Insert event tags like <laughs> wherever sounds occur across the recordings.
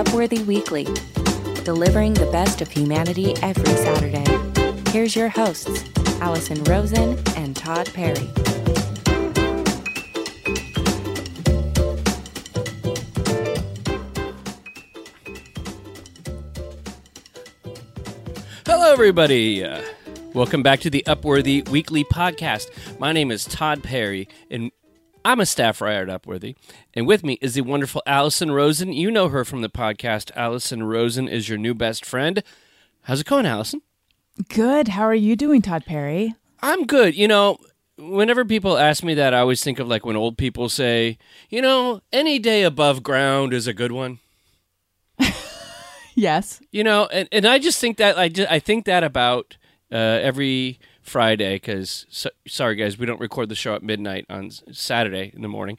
Upworthy Weekly, delivering the best of humanity every Saturday. Here's your hosts, Alison Rosen and Tod Perry. Hello, everybody. Welcome back to the Upworthy Weekly Podcast. My name is Tod Perry, and I'm a staff writer at Upworthy. And with me is the wonderful Alison Rosen. You know her from the podcast. Alison Rosen is your new best friend. How's it going, Alison? Good. How are you doing, Tod Perry? I'm good. You know, whenever people ask me that, I always think of like when old people say, you know, any day above ground is a good one. <laughs> Yes. You know, and, and I just think that I just, I think that about uh, every Friday because so, sorry guys, we don't record the show at midnight on Saturday in the morning.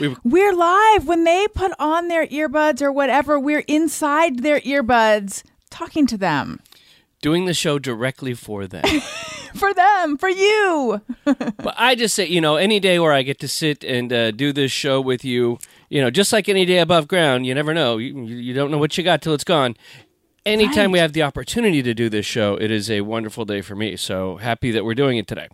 We We're live. When they put on their earbuds or whatever, we're inside their earbuds talking to them. doing the show directly for them. <laughs> For them, for you. <laughs> but I just say, you know, any day where I get to sit and uh, do this show with you, you know, just like any day above ground, you never know. You, you don't know what you got till it's gone. Anytime we have the opportunity to do this show, it is a wonderful day for me. So happy that we're doing it today.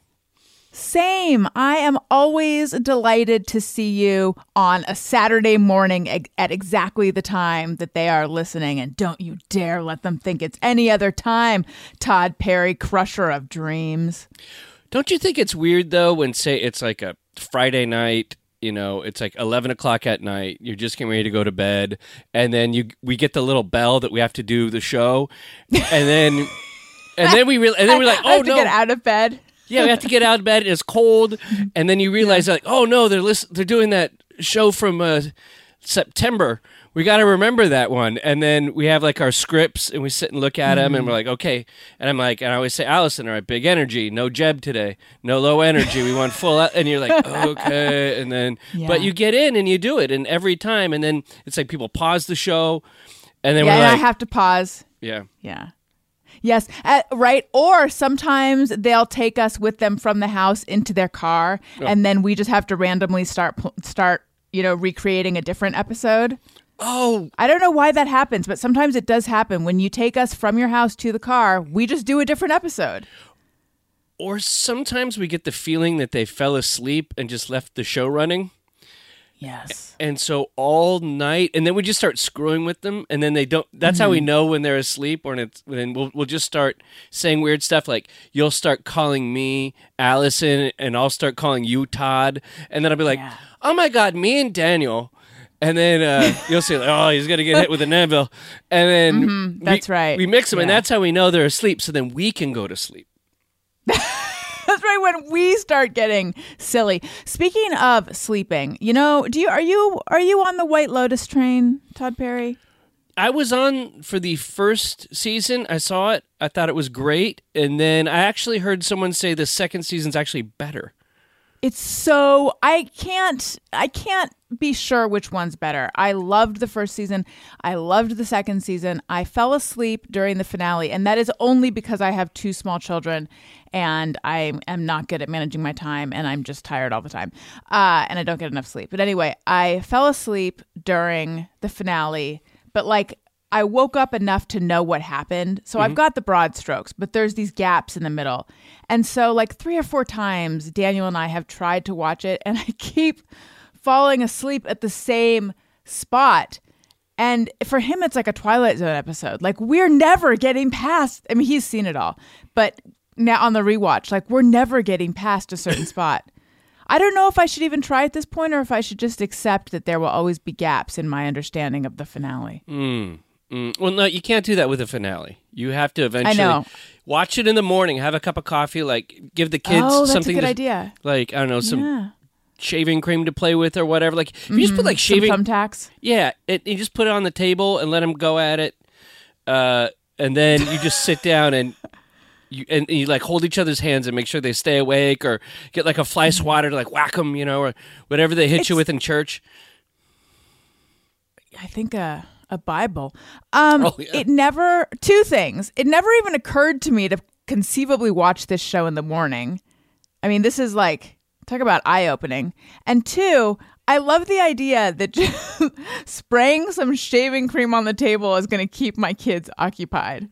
Same. I am always delighted to see you on a Saturday morning at exactly the time that they are listening. And don't you dare let them think it's any other time, Tod Perry, crusher of dreams. Don't you think it's weird though when say it's like a Friday night, you know, it's like eleven o'clock at night, you're just getting ready to go to bed, and then you we get the little bell that we have to do the show, and then <laughs> and then we real and then we're like, oh have to no, get out of bed. yeah, we have to get out of bed. It's cold, and then you realize like, oh no, they're list- they're doing that show from uh, September. We got to remember that one, and then we have like our scripts, and we sit and look at them, and we're like, okay. And I'm like, and I always say, Alison, all right, big energy, no Jeb today, no low energy. We want full, out. and you're like, <laughs> okay, and then, Yeah. but you get in and you do it, and every time, and then it's like people pause the show, and then Yeah, and I have to pause. yeah. Yeah. Yes, uh, right. Or sometimes they'll take us with them from the house into their car, and then we just have to randomly start start you know recreating a different episode. Oh, I don't know why that happens, but sometimes it does happen. When you take us from your house to the car, we just do a different episode. or sometimes we get the feeling that they fell asleep and just left the show running. Yes. And so all night, and then we just start screwing with them, and then they don't. That's how we mm-hmm. know when they're asleep, or when it's, we'll we'll just start saying weird stuff like you'll start calling me Alison, and I'll start calling you Tod, and then I'll be like, Yeah. oh my god, me and Daniel, and then uh, <laughs> you'll see, like, oh, he's gonna get hit with an anvil, and then Mm-hmm. that's right. We mix them, and that's how we know they're asleep. So then we can go to sleep. <laughs> That's right when we start getting silly. Speaking of sleeping, you know, do you are you are you on the White Lotus train, Tod Perry? I was on for the first season. I saw it. I thought it was great. And then I actually heard someone say the second season's actually better. It's so I can't I can't be sure which one's better. I loved the first season. I loved the second season. I fell asleep during the finale and that is only because I have two small children and I am not good at managing my time and I'm just tired all the time. Uh and I don't get enough sleep. But anyway, I fell asleep during the finale, but like I woke up enough to know what happened. So I've got the broad strokes, but there's these gaps in the middle. And so, like, three or four times, Daniel and I have tried to watch it, and <laughs> I keep falling asleep at the same spot. And for him, it's like a Twilight Zone episode. Like, we're never getting past, I mean, he's seen it all, but now on the rewatch, like, we're never getting past a certain <laughs> spot. I don't know if I should even try at this point or if I should just accept that there will always be gaps in my understanding of the finale. Mm. Mm, well, no, you can't do that with a finale. You have to eventually know. watch it in the morning, have a cup of coffee, like give the kids oh, that's something a good to, idea. like I don't know, some yeah. shaving cream to play with or whatever. Like if you just put mm-hmm. like Some shaving thumbtacks. Yeah, it, you just put it on the table and let them go at it, uh, and then you just sit down and you and you like hold each other's hands and make sure they stay awake, or get like a fly mm-hmm. swatter to like whack them, you know, or whatever they hit you with in church. I think a a Bible. Um, Oh, yeah. it never two things. It never even occurred to me to conceivably watch this show in the morning. I mean, this is like talk about eye opening. And two, I love the idea that <laughs> spraying some shaving cream on the table is going to keep my kids occupied.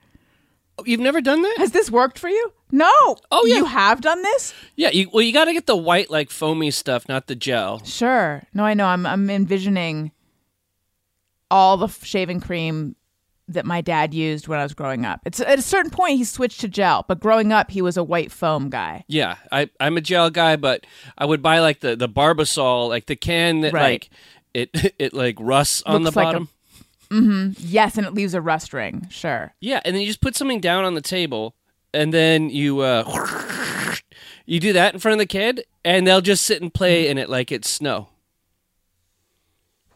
You've never done that? Has this worked for you? No. Oh, yeah. You have done this? Yeah. You, well, you got to get the white, like foamy stuff, not the gel. Sure. No, I know. I'm I'm envisioning all the shaving cream that my dad used when I was growing up. It's at a certain point he switched to gel, but growing up he was a white foam guy. Yeah, I, I'm a gel guy, but I would buy like the the Barbasol, like the can that Right. like it <laughs> it like rusts on Looks the like a- bottom. Yes, and it leaves a rust ring. Sure. Yeah, and then you just put something down on the table, and then you uh, <laughs> you do that in front of the kid, and they'll just sit and play in it like it's snow.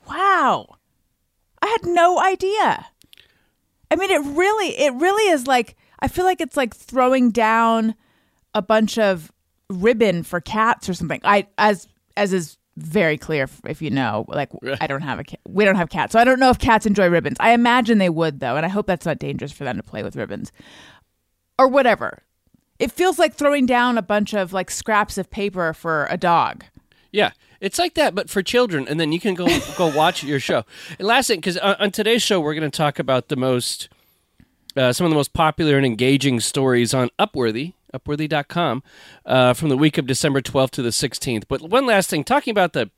Wow. I had no idea. I mean it really it really is like I feel like it's like throwing down a bunch of ribbon for cats or something. I as as is very clear if, if you know like I don't have a cat. We don't have cats. So I don't know if cats enjoy ribbons. I imagine they would though, and I hope that's not dangerous for them to play with ribbons. Or whatever. It feels like throwing down a bunch of like scraps of paper for a dog. Yeah, it's like that, but for children, and then you can go go watch your show. And last thing, because on, on today's show, we're going to talk about the most, uh, some of the most popular and engaging stories on Upworthy, Upworthy.com, uh, from the week of December 12th to the 16th. But one last thing, talking about the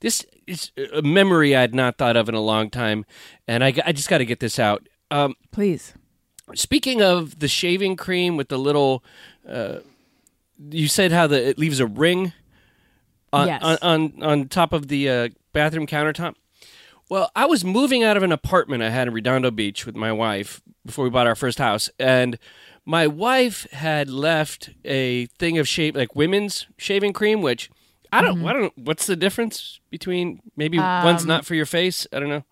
this is a memory I had not thought of in a long time, and I, I just got to get this out. Um, Please. Speaking of the shaving cream with the little, uh, you said how the it leaves a ring on Yes. on, on on top of the uh, bathroom countertop. Well, I was moving out of an apartment I had in Redondo Beach with my wife before we bought our first house, and my wife had left a thing of shave like women's shaving cream, which I don't, I don't what's the difference between maybe one's not for your face. I don't know,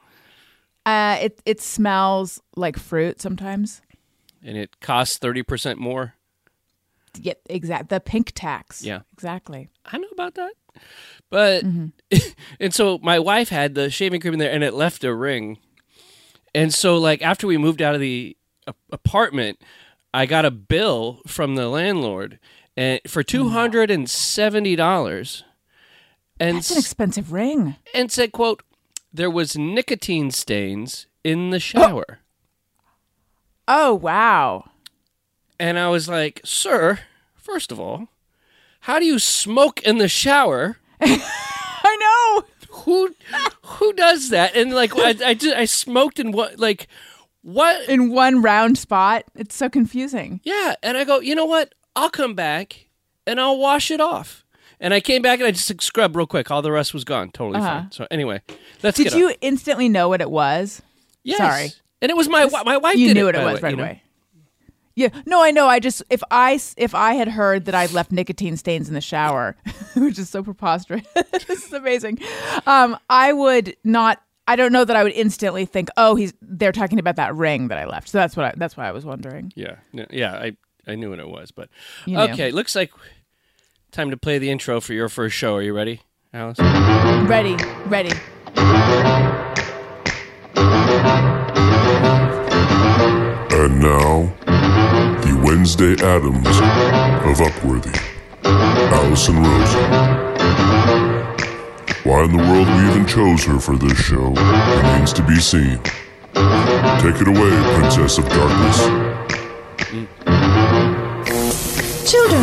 Uh it it smells like fruit sometimes. and it costs thirty percent more. Yeah, exact. The pink tax. Yeah. exactly. I know about that. But mm-hmm. <laughs> and so my wife had the shaving cream in there and it left a ring. And so like after we moved out of the a- apartment, I got a bill from the landlord eh, oh, and for $270 and That's an expensive ring. and said quote there was nicotine stains in the oh. shower. Oh wow. And I was like, "Sir, first of all, how do you smoke in the shower?" <laughs> I know. who who does that? And like I I, just, I smoked in what like what? In one round spot. It's so confusing. Yeah, and I go, you know what? I'll come back and I'll wash it off. And I came back and I just scrubbed real quick. All the rest was gone, totally uh-huh. fine. So anyway, let's Did you on. instantly know what it was? Yes. Sorry. And it was my my wife. you knew it, what it was right away. know? Away. Yeah, no, I know. I just if I s- if I had heard that I'd left nicotine stains in the shower, <laughs> which is so preposterous, <laughs> this is amazing. Um, I would not. I don't know that I would instantly think, oh, he's they're talking about that ring that I left. So that's what I, that's why I was wondering. Yeah, yeah. I I knew what it was, but You knew. okay. Looks like time to play the intro for your first show. Are you ready, Alice? Ready, ready. And now, the Wednesday Addams of Upworthy, Alison Rosen. Why in the world we even chose her for this show remains to be seen. Take it away, Princess of Darkness. Children,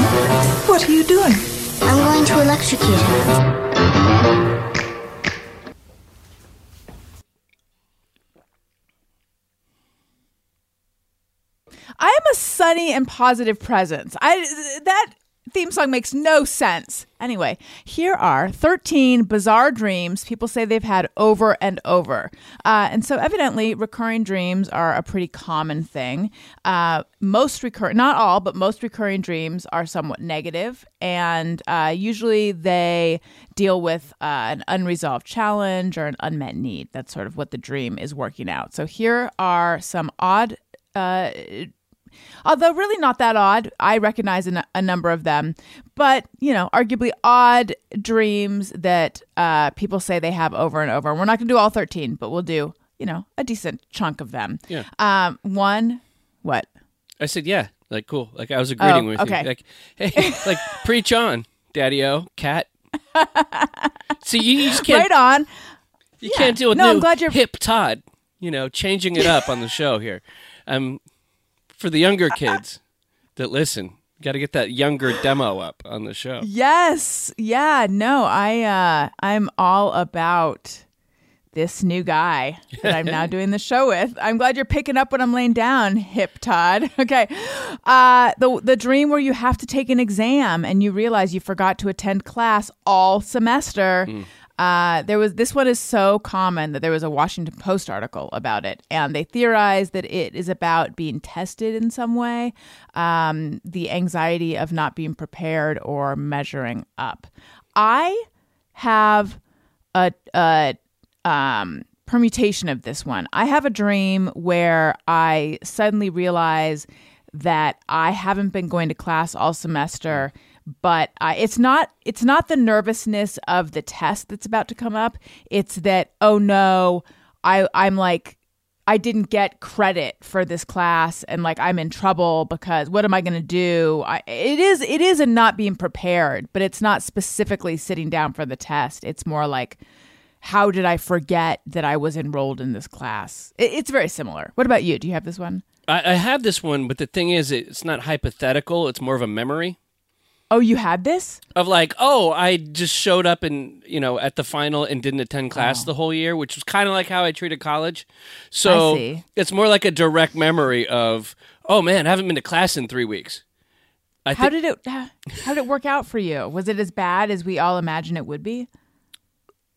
what are you doing? I'm going to electrocute him. I am a sunny and positive presence. I that theme song makes no sense. Anyway, here are 13 bizarre dreams people say they've had over and over. Uh, and so, evidently, recurring dreams are a pretty common thing. Uh, most recur, not all, but most recurring dreams are somewhat negative, and uh, usually they deal with uh, an unresolved challenge or an unmet need. That's sort of what the dream is working out. So, here are some odd uh, although really not that odd. I recognize a, n- a number of them, but you know, arguably odd dreams that uh, people say they have over and over. We're not going to do all thirteen, but we'll do you know a decent chunk of them. Yeah. Um, one, what? I said, yeah, like cool. Like I was agreeing Oh, with okay. you. Like, hey, like <laughs> preach on, Daddy O, cat. See, you, you just can't right on. you can't deal with No, I'm glad you're- hip Tod. You know, changing it up on the show here. Um, for the younger kids that listen, got to get that younger demo up on the show. Yes. Yeah. No, I uh I'm all about this new guy that I'm now <laughs> doing the show with. I'm glad you're picking up what I'm laying down, hip Tod. <laughs> Okay. Uh the the dream where you have to take an exam and you realize you forgot to attend class all semester. Uh, there was this one is so common that there was a Washington Post article about it, and they theorized that it is about being tested in some way, um, the anxiety of not being prepared or measuring up. I have a, a um, permutation of this one. I have a dream where I suddenly realize that I haven't been going to class all semester, but I, it's not it's not the nervousness of the test that's about to come up. It's that oh no, I I'm like I didn't get credit for this class and like I'm in trouble because what am I going to do? I, it is it is a not being prepared, but it's not specifically sitting down for the test. It's more like how did I forget that I was enrolled in this class? It, it's very similar. What about you? Do you have this one? I, I have this one, but the thing is, it's not hypothetical. It's more of a memory Oh, you had this? of like, oh, I just showed up and you know at the final and didn't attend class Oh. the whole year, which was kind of like how I treated college. So it's more like a direct memory of, oh man, I haven't been to class in three weeks. I How think did it how did it work out for you? Was it as bad as we all imagine it would be?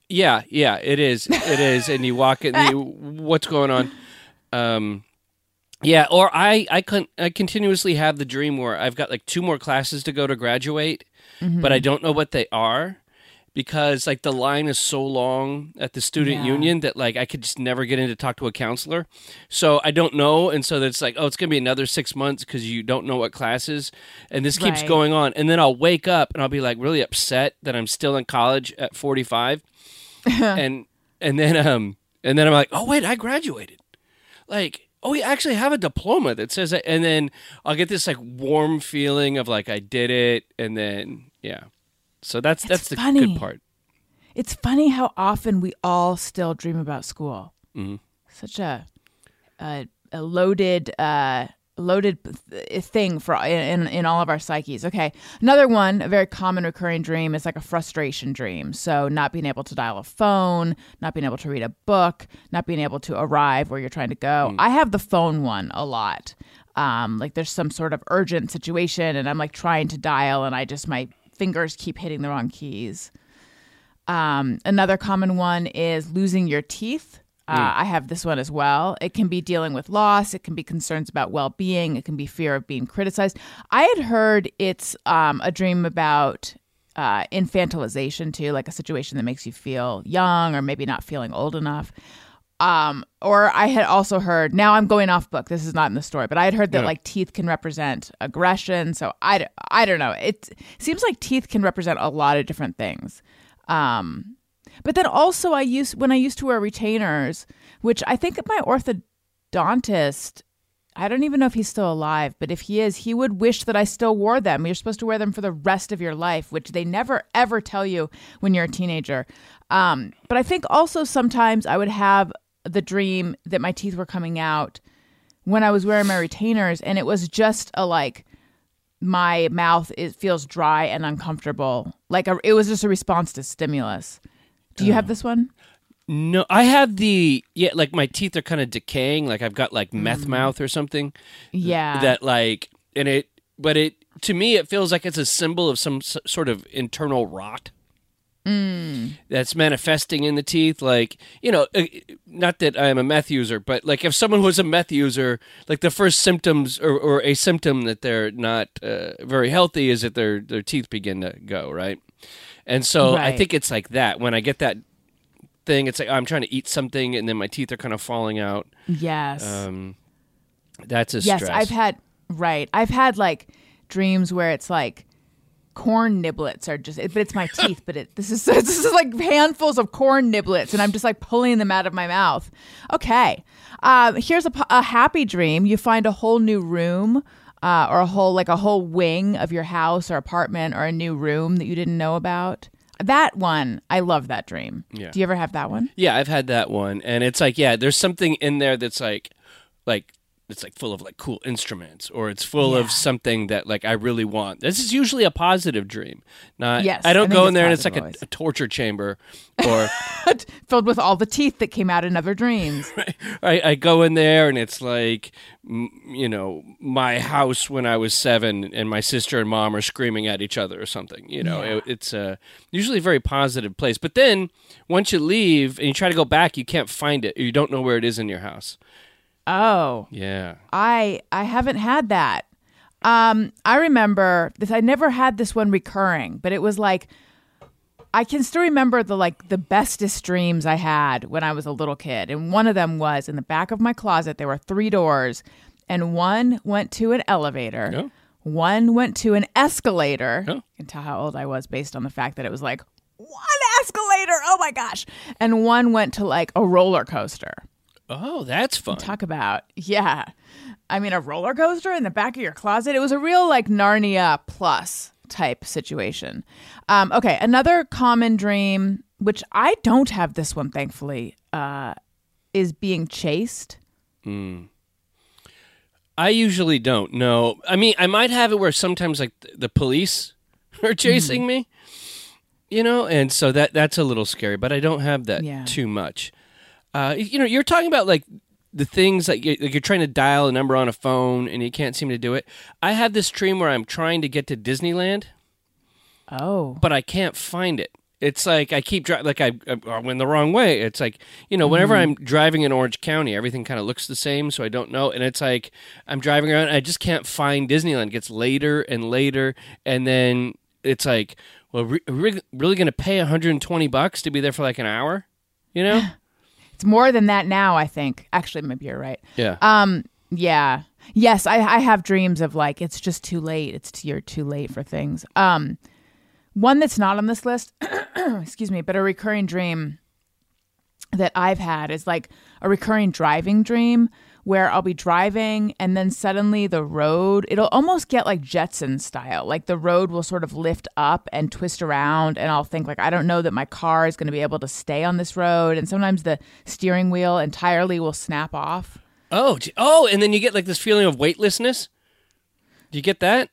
Yeah, yeah, it is. It is. And you walk in, you, what's going on? Um, yeah, or I, I, con- I continuously have the dream where I've got like two more classes to go to graduate, but I don't know what they are because like the line is so long at the student Yeah. union that like I could just never get in to talk to a counselor. So I don't know. And so it's like, oh, it's going to be another six months because you don't know what classes. And this keeps Right. going on. And then I'll wake up and I'll be like really upset that I'm still in college at 45 <laughs> and and then um and then I'm like, oh wait, I graduated. Like, oh, we actually have a diploma that says that. And then I'll get this like warm feeling of like I did it, and then yeah. So that's that's the funny. good part. It's funny how often we all still dream about school. Such a, a a loaded uh loaded thing for in in all of our psyches. Okay, another one, a very common recurring dream is like a frustration dream. So not being able to dial a phone, not being able to read a book, not being able to arrive where you're trying to go. I have the phone one a lot. Um, like there's some sort of urgent situation, and I'm like trying to dial, and I just my fingers keep hitting the wrong keys. Um, another common one is losing your teeth. Uh, I have this one as well. It can be dealing with loss. It can be concerns about well being. It can be fear of being criticized. I had heard it's um, a dream about uh, infantilization too, like a situation that makes you feel young or maybe not feeling old enough. Um, or I had also heard, now I'm going off book. This is not in the story, but I had heard that No. like teeth can represent aggression. So I, I don't know. It seems like teeth can represent a lot of different things. Um, but then also I used, when I used to wear retainers, which I think my orthodontist, I don't even know if he's still alive, but if he is, he would wish that I still wore them. You're supposed to wear them for the rest of your life, which they never ever tell you when you're a teenager. Um, but I think also sometimes I would have the dream that my teeth were coming out when I was wearing my retainers, and it was just a like my mouth it feels dry and uncomfortable. Like a, it was just a response to stimulus. Do you have this one? No, I have the yeah, like my teeth are kind of decaying. Like I've got like meth mouth or something. Yeah. That like, and it, but it to me it feels like it's a symbol of some s- sort of internal rot. That's manifesting in the teeth, like you know, uh, not that I am a meth user, but like if someone was a meth user, like the first symptoms or, or a symptom that they're not uh, very healthy is that their their teeth begin to go right, and so I think it's like that. When I get that thing, it's like I'm trying to eat something, and then my teeth are kind of falling out. yes. Um, that's a yes, stress. I've had right. I've had like dreams where it's like corn niblets are just but it's my <laughs> teeth but it this is <laughs> this is like handfuls of corn niblets and i'm just like pulling them out of my mouth okay um here's a, a happy dream you find a whole new room uh, or a whole like a whole wing of your house or apartment or a new room that you didn't know about that one, I love that dream. Yeah. Do you ever have that one? Yeah, I've had that one, and it's like, yeah, there's something in there that's like, like it's like full of like cool instruments, or it's full Yeah. of something that like I really want. This is usually a positive dream. Not, Yes, I I don't think go in there and it's like a, a torture chamber, or <laughs> Filled with all the teeth that came out in other dreams. <laughs> I, I go in there and it's like, you know, my house when I was seven, and my sister and mom are screaming at each other or something. You know, Yeah. it, it's a usually a very positive place. But then once you leave and you try to go back, you can't find it. Or you don't know where it is in your house. Oh, Yeah. I I haven't had that. Um, I remember this. I never had this one recurring, but it was like I can still remember the like the bestest dreams I had when I was a little kid, and one of them was in the back of my closet. There were three doors, and one went to an elevator. Oh. One went to an escalator. Oh. You can tell how old I was based on the fact that it was like one escalator. Oh my gosh! And one went to like a roller coaster. Oh, that's fun. Talk about, yeah. I mean, a roller coaster in the back of your closet. It was a real like Narnia plus type situation. Um, okay, another common dream, which I don't have this one, thankfully, uh, is being chased. I usually don't. No, I mean I might have it where sometimes like the police <laughs> are chasing me, you know, and so that that's a little scary. But I don't have that Yeah. too much. Uh, you know, you're talking about like the things that you, like you're trying to dial a number on a phone and you can't seem to do it. I have this dream where I'm trying to get to Disneyland, Oh, but I can't find it. It's like I keep driving, like I, I went the wrong way. It's like you know, whenever I'm driving in Orange County, everything kind of looks the same, so I don't know. And it's like I'm driving around, and I just can't find Disneyland. It gets later and later, and then it's like, well, re- are we really going to pay 120 bucks to be there for like an hour? You know? <laughs> it's more than that now. I think. Actually, maybe you're right. yeah. Um, yeah, yes, I, I have dreams of like it's just too late. It's too, you're too late for things. Um, one that's not on this list, <clears throat> excuse me, but a recurring dream that I've had is like a recurring driving dream where I'll be driving and then suddenly the road, it'll almost get like Jetson style. Like the road will sort of lift up and twist around and I'll think like I don't know that my car is going to be able to stay on this road and sometimes the steering wheel entirely will snap off. oh, oh, and then you get like this feeling of weightlessness. Do you get that?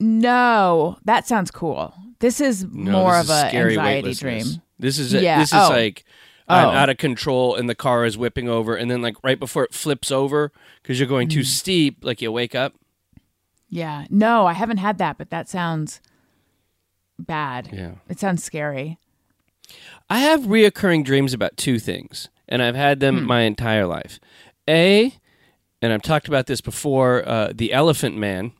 No, that sounds cool. This is No, more this of a anxiety dream. This is Yeah, this is oh. like I'm Oh. out of control and the car is whipping over, and then like right before it flips over because you're going too Mm. steep, like you wake up. Yeah. No, I haven't had that, but that sounds bad. Yeah. It sounds scary. I have reoccurring dreams about two things, and I've had them my entire life. A, and I've talked about this before, uh, the Elephant Man.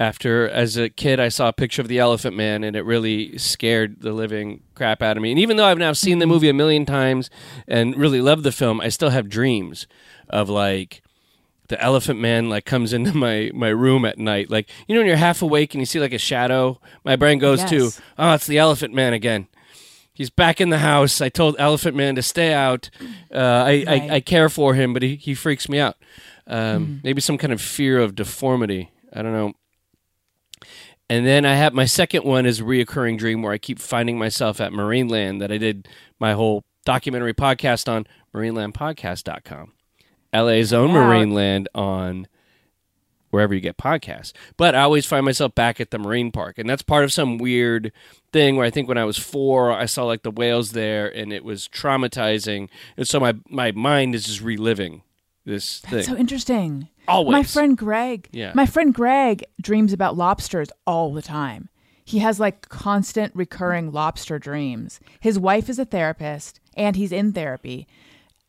After, as a kid, I saw a picture of the Elephant Man, and it really scared the living crap out of me. And even though I've now seen the movie a million times and really love the film, I still have dreams of like the elephant man like comes into my my room at night. Like you know when you're half awake and you see like a shadow? My brain goes to oh it's the elephant man again. He's back in the house. I told elephant man to stay out. Uh, I, Right. I i care for him but he, he freaks me out. Um, maybe some kind of fear of deformity. I don't know and then I have my second one is a reoccurring dream where I keep finding myself at Marineland that I did my whole documentary podcast on marinelandpodcast.com. LA's own Wow. Marineland on wherever you get podcasts. But I always find myself back at the marine park. And that's part of some weird thing where I think when I was four, I saw like the whales there and it was traumatizing. And so my, my mind is just reliving this thing. So interesting. Always. My friend Greg. Yeah. My friend Greg dreams about lobsters all the time. He has like constant recurring lobster dreams. His wife is a therapist and he's in therapy.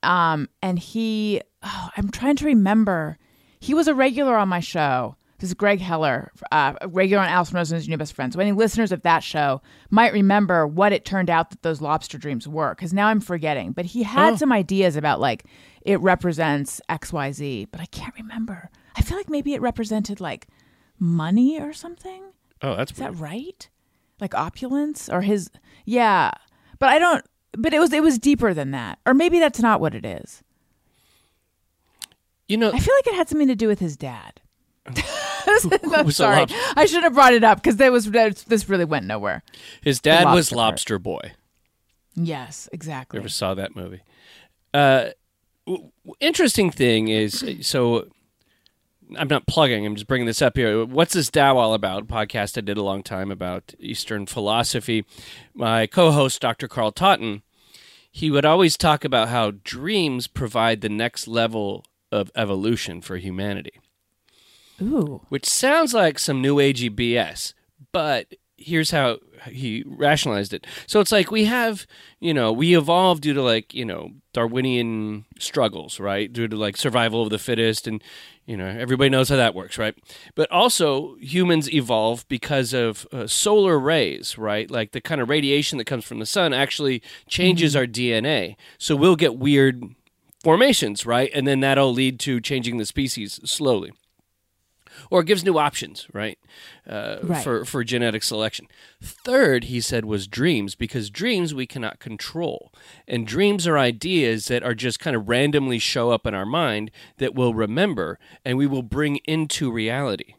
Um, and he, oh, I'm trying to remember. He was a regular on my show. This is Greg Heller, uh, a regular on Alison Rosen's New Best Friends. So any listeners of that show might remember what it turned out that those lobster dreams were, because now I'm forgetting. But he had some ideas about like it represents X, Y, Z, but I can't remember. I feel like maybe it represented like money or something. oh, that's Is that right? Like opulence or his yeah. But I don't but it was it was deeper than that. Or maybe that's not what it is. You know, I feel like it had something to do with his dad. <laughs> <laughs> I'm sorry. lobster? I should have brought it up because there was this really went nowhere. His dad was lobster part. Boy. Yes, exactly. Never saw that movie. Uh, w- interesting thing is, so I'm not plugging. I'm just bringing this up here. What's this Tao all about? Podcast I did a long time about Eastern philosophy. My co-host, Dr. Carl Totten, he would always talk about how dreams provide the next level of evolution for humanity Ooh. which sounds like some new agey BS, but here's how he rationalized it. So it's like we have, you know, we evolved due to like, you know, Darwinian struggles, right? Due to like survival of the fittest and you know, everybody knows how that works, right? But also humans evolve because of uh, solar rays, right? Like the kind of radiation that comes from the sun actually changes our DNA. So we'll get weird formations, right? And then that'll lead to changing the species slowly or it gives new options, right? Uh, Right. For for genetic selection. Third, he said was dreams because dreams we cannot control, and dreams are ideas that are just kind of randomly show up in our mind that we'll remember and we will bring into reality.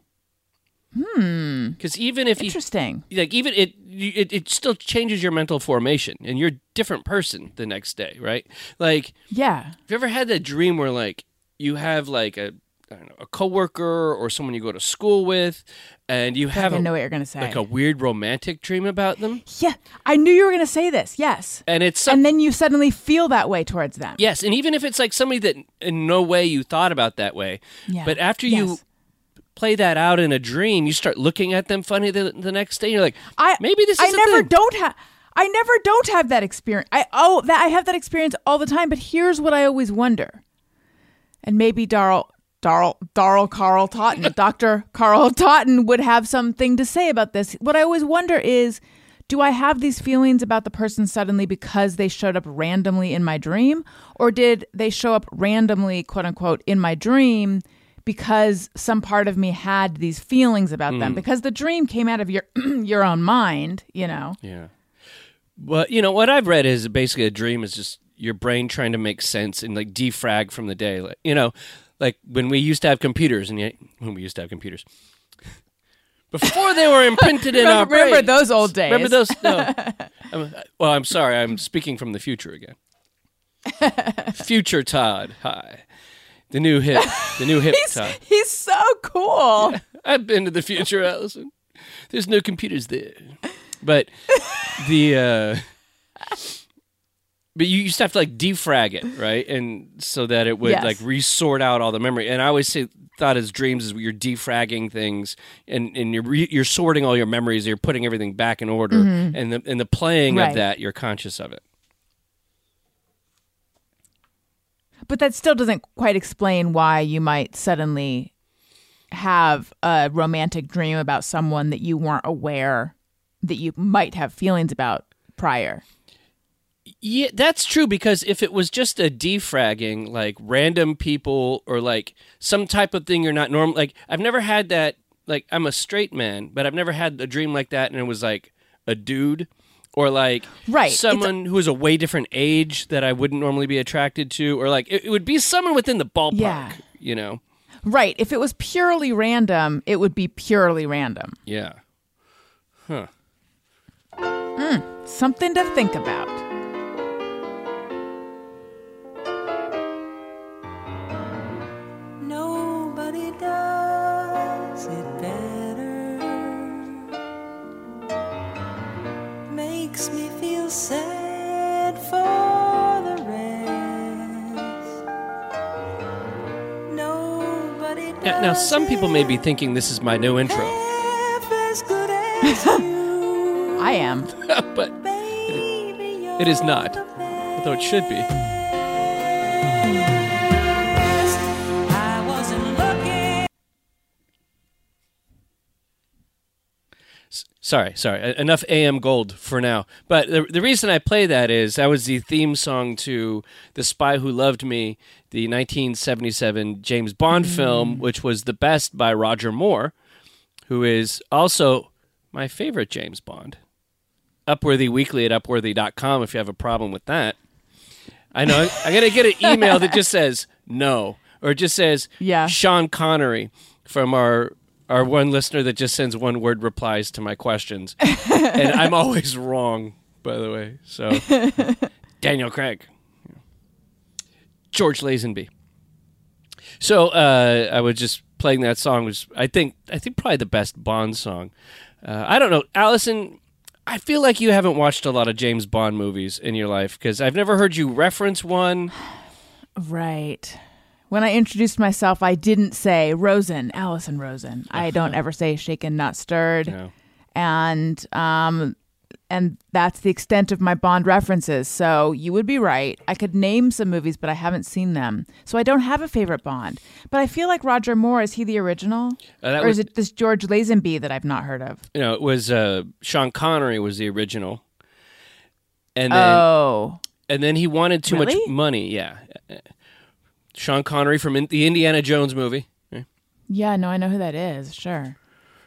Hmm. Because even if you Interesting. like even it, it it still changes your mental formation and you're a different person the next day right like Yeah. have you ever had that dream where like you have like a I don't know, a coworker or someone you go to school with, and you I have a, know what you're gonna say. like a weird romantic dream about them, yeah, I knew you were gonna say this. Yes. and it's some, and then you suddenly feel that way towards them. yes, and even if it's like somebody that in no way you thought about that way, Yeah. but after you Yes. play that out in a dream, you start looking at them funny the, the next day. You're like, I maybe this I is a never thing. don't have. I never don't have that experience. I oh that I have that experience all the time. But here's what I always wonder, and maybe Darl Darl Darl Carl Totten, <laughs> Doctor Carl Totten would have something to say about this. What I always wonder is, do I have these feelings about the person suddenly because they showed up randomly in my dream, or did they show up randomly, quote unquote, in my dream? Because some part of me had these feelings about them, hmm. because the dream came out of your <clears throat> your own mind, you know. Yeah. Well, you know what I've read is basically a dream is just your brain trying to make sense and like defrag from the day. Like, you know, like when we used to have computers and yet when we used to have computers <laughs> before they were imprinted in our Remember, remember those old days? Remember those? No. I'm- well, I'm sorry. I'm speaking from the future again. <laughs> future Tod. Hi. The new hip. The new hip <laughs> He's, Tod. he's so cool. I've been to the future, Alison. There's no computers there. But the uh but you used to have to like defrag it, right? And so that it would Yes. like resort out all the memory. And I always say thought as dreams is you're defragging things and, and you're re- you're sorting all your memories, you're putting everything back in order. Mm-hmm. And the and the playing Right. of that, you're conscious of it. But that still doesn't quite explain why you might suddenly have a romantic dream about someone that you weren't aware that you might have feelings about prior. Yeah, that's true because if it was just a defragging, like random people or like some type of thing you're not normal, like I've never had that. Like I'm a straight man, but I've never had a dream like that, and it was like a dude or like Right, it's a- someone who was a way different age that I wouldn't normally be attracted to, or like it, it would be someone within the ballpark, Yeah. you know? Right. If it was purely random, it would be purely random. Yeah. Huh. Hmm, something to think about. Now, now some people may be thinking this is my new intro, half as good as you. I am. <laughs> but Baby, it is not, although it should be. Sorry, sorry. Enough AM Gold for now. But the, the reason I play that is that was the theme song to The Spy Who Loved Me, the 1977 James Bond mm. film, which was the best by Roger Moore, who is also my favorite James Bond. Upworthy Weekly at upworthy.com if you have a problem with that. I know. I got to get an email that just <laughs> says no, or just says Yeah. Sean Connery from our our one listener that just sends one word replies to my questions, <laughs> and I'm always wrong. By the way, so <laughs> Daniel Craig, George Lazenby. So uh, I was just playing that song, which I think I think probably the best Bond song. Uh, I don't know, Alison. I feel like you haven't watched a lot of James Bond movies in your life because I've never heard you reference one. <sighs> Right. When I introduced myself, I didn't say Rosen, Alison Rosen. <laughs> I don't ever say shaken, not stirred. No. And um and that's the extent of my Bond references. So you would be right. I could name some movies, but I haven't seen them. So I don't have a favorite Bond. But I feel like Roger Moore is he the original? Uh, or was- is it this George Lazenby that I've not heard of? You know, it was uh, Sean Connery was the original, and then Oh. and then he wanted too much money. Yeah, Sean Connery from in- the Indiana Jones movie. Yeah, no, I know who that is. Sure.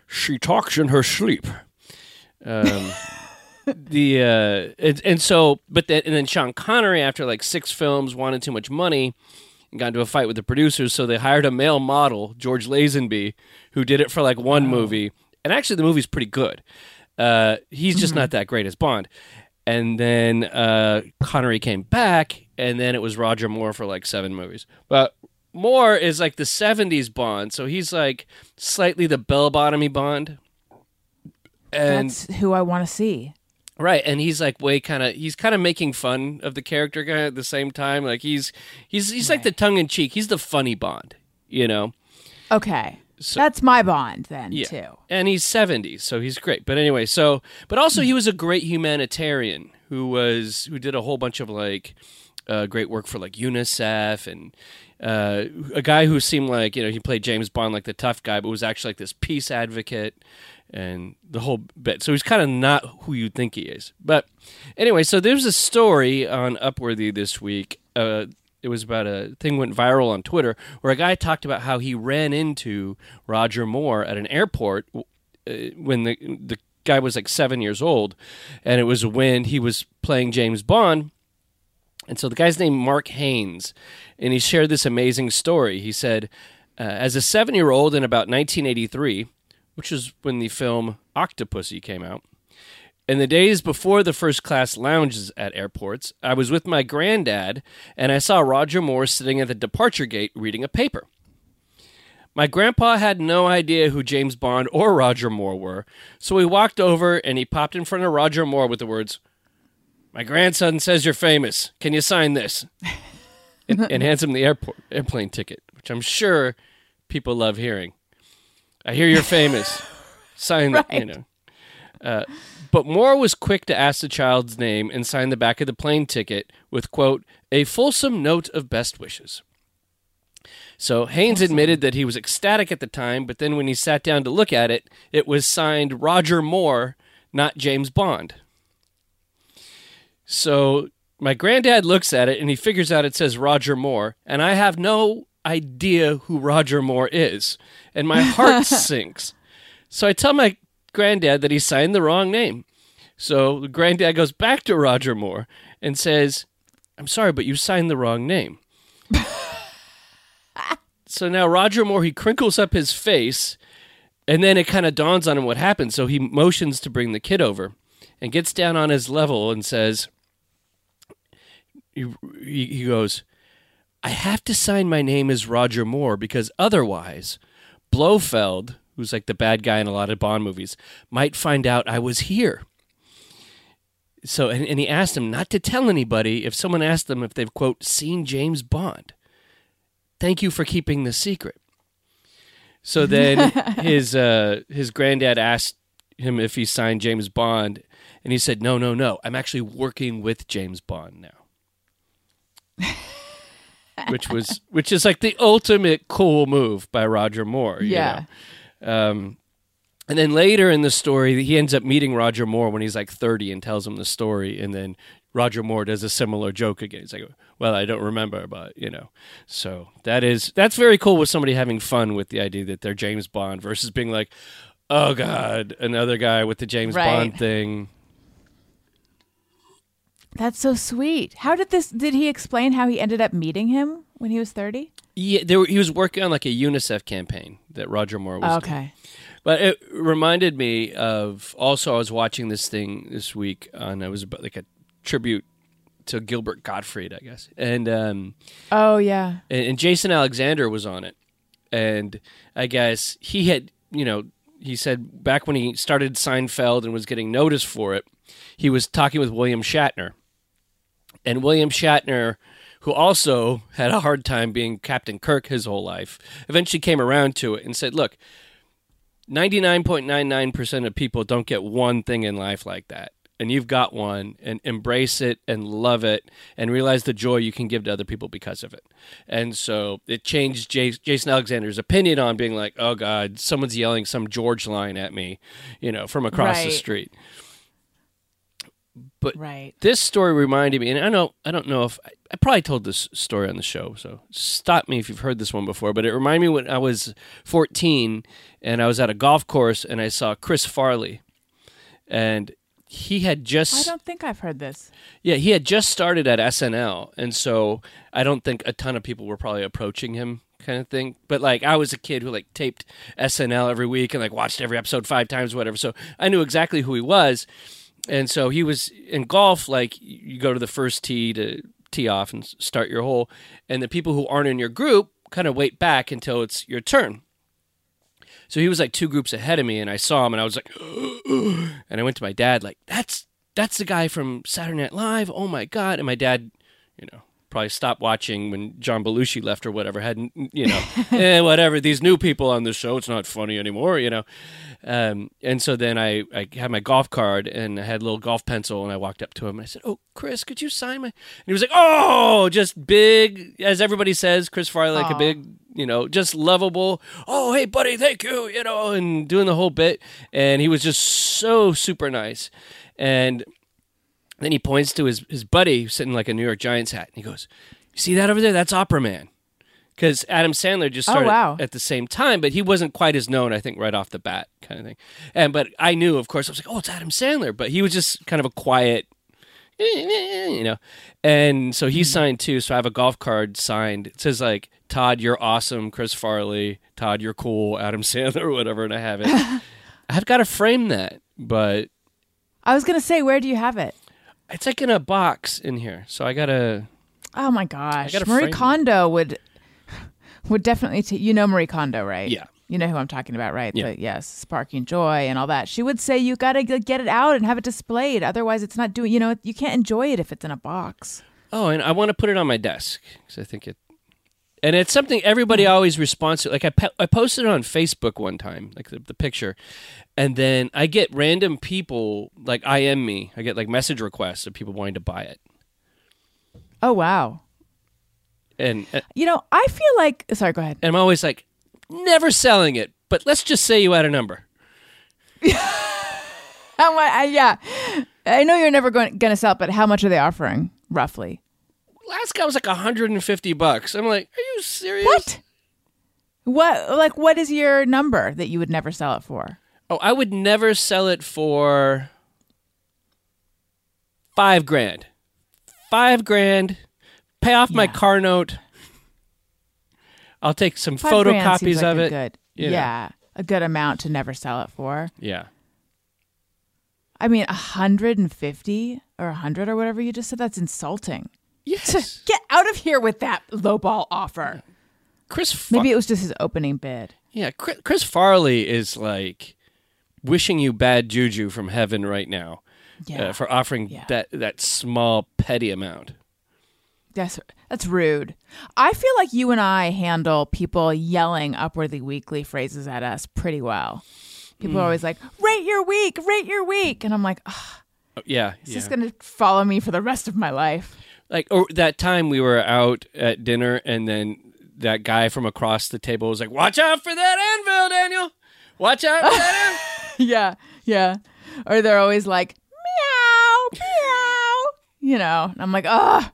She talks in her sleep. Um, <laughs> the uh, and, and so, but then and then Sean Connery, after like six films, wanted too much money and got into a fight with the producers. So they hired a male model, George Lazenby, who did it for like one movie, and actually the movie's pretty good. Uh, he's just not that great as Bond. And then uh, Connery came back, and then it was Roger Moore for like seven movies. But Moore is like the '70s Bond, so he's like slightly the bell bottomy Bond. And That's who I want to see. Right, and he's like way kind of he's kind of making fun of the character guy at the same time. Like he's he's he's like the tongue in cheek. He's the funny Bond, you know. Okay. So- That's my Bond then, Yeah, too. and he's seventy, so he's great. But anyway, so but also he was a great humanitarian who was who did a whole bunch of like uh, great work for like UNICEF and uh, a guy who seemed like you know he played James Bond like the tough guy, but was actually like this peace advocate and the whole bit. So he's kind of not who you think he is. But anyway, so there's a story on Upworthy this week. Uh, it was about a thing went viral on Twitter where a guy talked about how he ran into Roger Moore at an airport uh, when the the guy was like seven years old, and it was when he was playing James Bond. And so the guy's named Mark Haynes, and he shared this amazing story. He said, uh, as a seven year old in about 1983, which is when the film Octopussy came out, in the days before the first class lounges at airports, I was with my granddad and I saw Roger Moore sitting at the departure gate reading a paper. My grandpa had no idea who James Bond or Roger Moore were, so he walked over and he popped in front of Roger Moore with the words, My grandson says you're famous. Can you sign this? <laughs> and, and hands him the airport airplane ticket, which I'm sure people love hearing. I hear you're famous. <laughs> Sign that, you Right. know. Uh, but Moore was quick to ask the child's name and sign the back of the plane ticket with, quote, a fulsome note of best wishes. So Haynes admitted that he was ecstatic at the time, but then when he sat down to look at it, it was signed Roger Moore, not James Bond. So my granddad looks at it and he figures out it says Roger Moore, and I have no idea who Roger Moore is, and my heart <laughs> sinks. So I tell my granddad that he signed the wrong name. So the granddad goes back to Roger Moore and says, I'm sorry, but you signed the wrong name. <laughs> so now Roger Moore, he crinkles up his face, and then it kind of dawns on him what happened. So he motions to bring the kid over and gets down on his level and says, he, he goes, I have to sign my name as Roger Moore because otherwise, Blofeld, who's like the bad guy in a lot of Bond movies, might find out I was here. So, and, and he asked him not to tell anybody if someone asked them if they've, quote, seen James Bond. Thank you for keeping the secret. So then <laughs> his uh, his granddad asked him if he signed James Bond, and he said, "No, no, no. I'm actually working with James Bond now." <laughs> which was which is like the ultimate cool move by Roger Moore. you Yeah. know? Um, and then later in the story, he ends up meeting Roger Moore when he's like 30 and tells him the story. And then Roger Moore does a similar joke again. He's like, well, I don't remember, but, you know. So that is, that's very cool with somebody having fun with the idea that they're James Bond versus being like, oh, God, another guy with the James Right. Bond thing. That's so sweet. How did this? Did he explain how he ended up meeting him when he was thirty? Yeah, were, he was working on like a UNICEF campaign that Roger Moore was. doing. Okay. But it reminded me of also I was watching this thing this week on it was about like a tribute to Gilbert Gottfried, I guess, and um, Oh yeah. and, and Jason Alexander was on it, and I guess he had you know he said back when he started Seinfeld and was getting noticed for it, he was talking with William Shatner, and William Shatner. Who also had a hard time being Captain Kirk his whole life, eventually came around to it and said, Look, 99.99% of people don't get one thing in life like that. And you've got one, and embrace it and love it and realize the joy you can give to other people because of it. And so it changed Jason Alexander's opinion on being like, oh God, someone's yelling some George line at me, you know, from across the street. But Right. this story reminded me, and I know I don't know if I, I probably told this story on the show, so stop me if you've heard this one before. But it reminded me when I was 14 and I was at a golf course and I saw Chris Farley, and he had just. I don't think I've heard this. yeah he had just started at SNL, and so I don't think a ton of people were probably approaching him kind of thing. But like I was a kid who like taped SNL every week and like watched every episode five times, whatever. So I knew exactly who he was and so he was in golf like you go to the first tee to tee off and start your hole and the people who aren't in your group kind of wait back until it's your turn. So he was like two groups ahead of me and i saw him and i was like <gasps> and i went to my dad like that's that's the guy from saturday night live? Oh my god. And my dad you know probably stopped watching when john belushi left or whatever hadn't you know <laughs> eh, whatever these new people on the show it's not funny anymore you know um, and so then I, I had my golf card and I had a little golf pencil and I walked up to him and I said, "Oh, Chris, could you sign my?" And he was like, "Oh, just big, as everybody says, Chris Farley, like a big, you know, just lovable. Oh, hey, buddy, thank you, you know, and doing the whole bit. And he was just so super nice. And then he points to his his buddy sitting like a New York Giants hat, and he goes, "You see that over there? That's Opera Man." Because Adam Sandler just Oh, started wow. at the same time, but he wasn't quite as known, I think, right off the bat, kind of thing. And but I knew, of course, I was like, "Oh, it's Adam Sandler," but he was just kind of a quiet, you know. And so Hmm. he signed too. So I have a golf card signed. It says like Tod, you're awesome. Chris Farley, Tod, you're cool. Adam <laughs> Sandler, or whatever. And I have it. <laughs> I've got to frame that, but I was gonna say, where do you have it? It's like in a box in here. So I gotta. Oh my gosh, Marie frame it. Kondo would would definitely. T- you know Marie Kondo, right? Yeah. You know who I'm talking about, right? Yeah. The, yes, sparking joy and all that. She would say you got to get it out and have it displayed. Otherwise, it's not doing. You know, you can't enjoy it if it's in a box. Oh, and I want to put it on my desk because I think it. And it's something everybody hmm. always responds to. Like I, pe- I posted it on Facebook one time, like the, the picture, and then I get random people like IM me. I get like message requests of people wanting to buy it, Oh wow. and and You know, I feel like. Sorry, go ahead. I'm always like, never selling it, but let's just say you had a number. <laughs> I, yeah, I know you're never going going to sell it, but how much are they offering roughly? Last guy was like 150 bucks. I'm like, are you serious? What? What like what is your number that you would never sell it for? Oh, I would never sell it for five grand. Five grand. Pay off my car note. I'll take some Five photocopies like of a it. Good, you know. yeah, a good amount to never sell it for. Yeah. I mean, a hundred and fifty or a hundred or whatever you just said. That's insulting. Yes. Get out of here with that lowball offer. Chris. Far- Maybe it was just his opening bid. yeah. Chris, Chris Farley is like wishing you bad juju from heaven right now Yeah, uh, for offering Yeah. that that small petty amount. that's that's rude. I feel like you and I handle people yelling Upworthy Weekly phrases at us pretty well. People are Hmm. always like, "Rate your week, rate your week," and I'm like, Ugh, Oh, yeah. "Is yeah. this going to follow me for the rest of my life?" Like or that time we were out at dinner and then that guy from across the table was like watch out for that anvil daniel watch out for that anvil. <laughs> yeah, yeah. Or they're always like, meow, meow. You know, and I'm like, ah,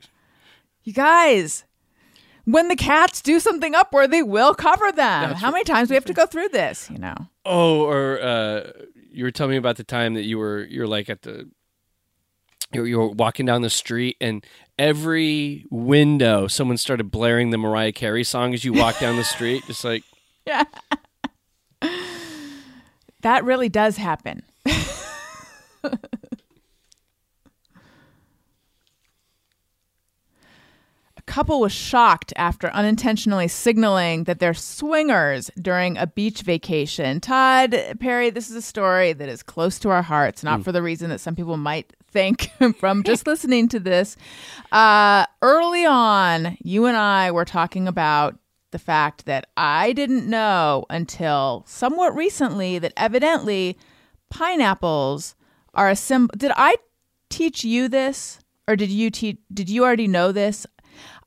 you guys. When the cats do something upworthy, they will cover them. How many times do we have to go through this? You know. oh or uh you were telling me about the time that you were you're like at the you're, you're walking down the street and every window someone started blaring the Mariah Carey song as you walk down the street, <laughs> just like yeah. <laughs> That really does happen. <laughs> A couple was shocked after unintentionally signaling that they're swingers during a beach vacation. Tod Perry, this is a story that is close to our hearts, not mm. for the reason that some people might think <laughs> from just listening to this. Uh, early on, you and I were talking about the fact that I didn't know until somewhat recently that evidently pineapples are a symbol. Did I teach you this, or did you teach? Did you already know this?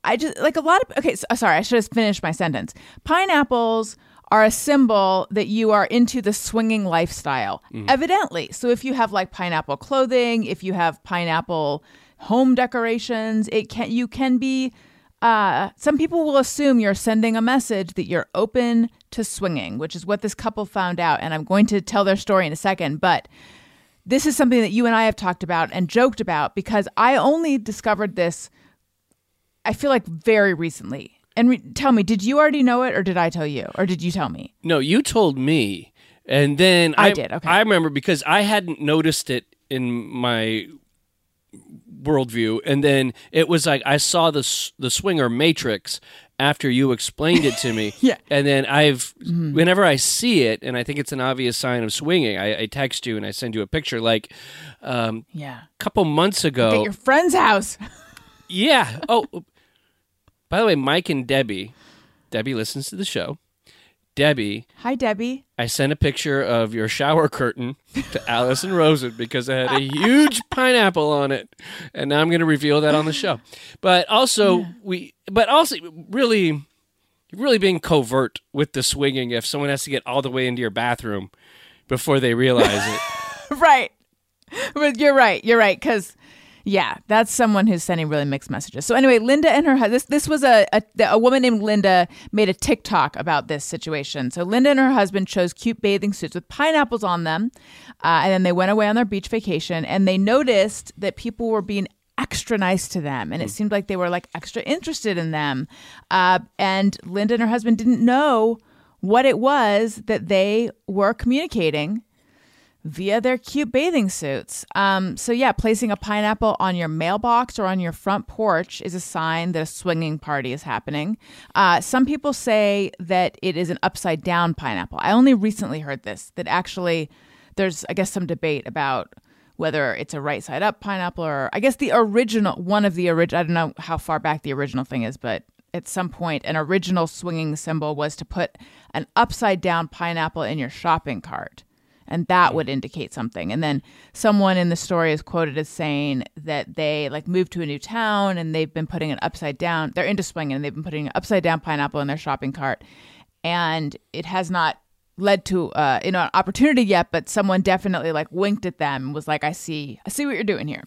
I just like a lot of. Okay, so, sorry, I should have finished my sentence. Pineapples are a symbol that you are into the swinging lifestyle, evidently. So if you have like pineapple clothing, if you have pineapple home decorations, it can you can be uh, some people will assume you're sending a message that you're open to swinging, which is what this couple found out. And I'm going to tell their story in a second. But this is something that you and I have talked about and joked about because I only discovered this, I feel like very recently. And re- tell me, did you already know it or did I tell you? Or did you tell me? No, you told me, and then I did, okay. I remember because I hadn't noticed it in my worldview, and then it was like I saw the the swinger matrix after you explained it to me. <laughs> Yeah. and then I've whenever I see it, and I think it's an obvious sign of swinging, I, I text you and I send you a picture. Like um, Yeah. a couple months ago, At your friend's house. <laughs> yeah. Oh, by the way, Mike and Debbie. Debbie listens to the show. Debbie, Hi, Debbie. I sent a picture of your shower curtain to <laughs> Alison Rosen because it had a huge pineapple on it, and now I'm going to reveal that on the show. But also, we, but also, really, really being covert with the swinging. If someone has to get all the way into your bathroom before they realize it, <laughs> right. But you're right. You're right. Because, yeah, that's someone who's sending really mixed messages. So anyway, Linda and her husband. This this was a, a a woman named Linda made a TikTok about this situation. So Linda and her husband chose cute bathing suits with pineapples on them, uh, and then they went away on their beach vacation. And they noticed that people were being extra nice to them and it seemed like they were like extra interested in them uh, and linda and her husband didn't know what it was that they were communicating via their cute bathing suits. Um, so, yeah, placing a pineapple on your mailbox or on your front porch is a sign that a swinging party is happening. Uh, some people say that it is an upside down pineapple. I only recently heard this, that actually there's, I guess, some debate about whether it's a right side up pineapple or I guess the original, one of the original, I don't know how far back the original thing is, but at some point, an original swinging symbol was to put an upside down pineapple in your shopping cart and that would indicate something. And then someone in the story is quoted as saying that they like moved to a new town and they've been putting an upside down. They're into swinging and they've been putting an upside down pineapple in their shopping cart, and it has not led to uh, you know an opportunity yet. But someone definitely like winked at them and was like, "I see, I see what you're doing here."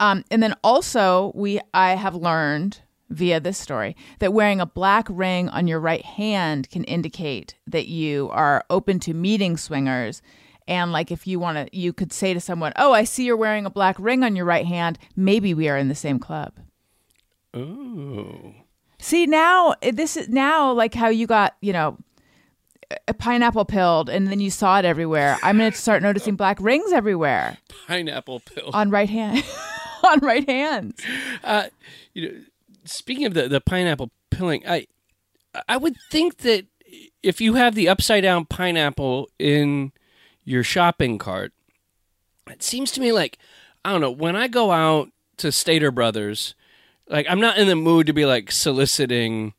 Um, and then also we I have learned via this story that wearing a black ring on your right hand can indicate that you are open to meeting swingers and like if you want to you could say to someone oh i see you're wearing a black ring on your right hand maybe we are in the same club. Ooh, see now this is now like how you got you know a pineapple pilled and then you saw it everywhere. I'm going <laughs> to start noticing black rings everywhere. Pineapple pill. on right hand <laughs> on right hands. Uh, you know, speaking of the the pineapple pilling, I I would think that if you have the upside down pineapple in your shopping cart, it seems to me like I don't know when I go out to Stater Brothers, like I'm not in the mood to be like soliciting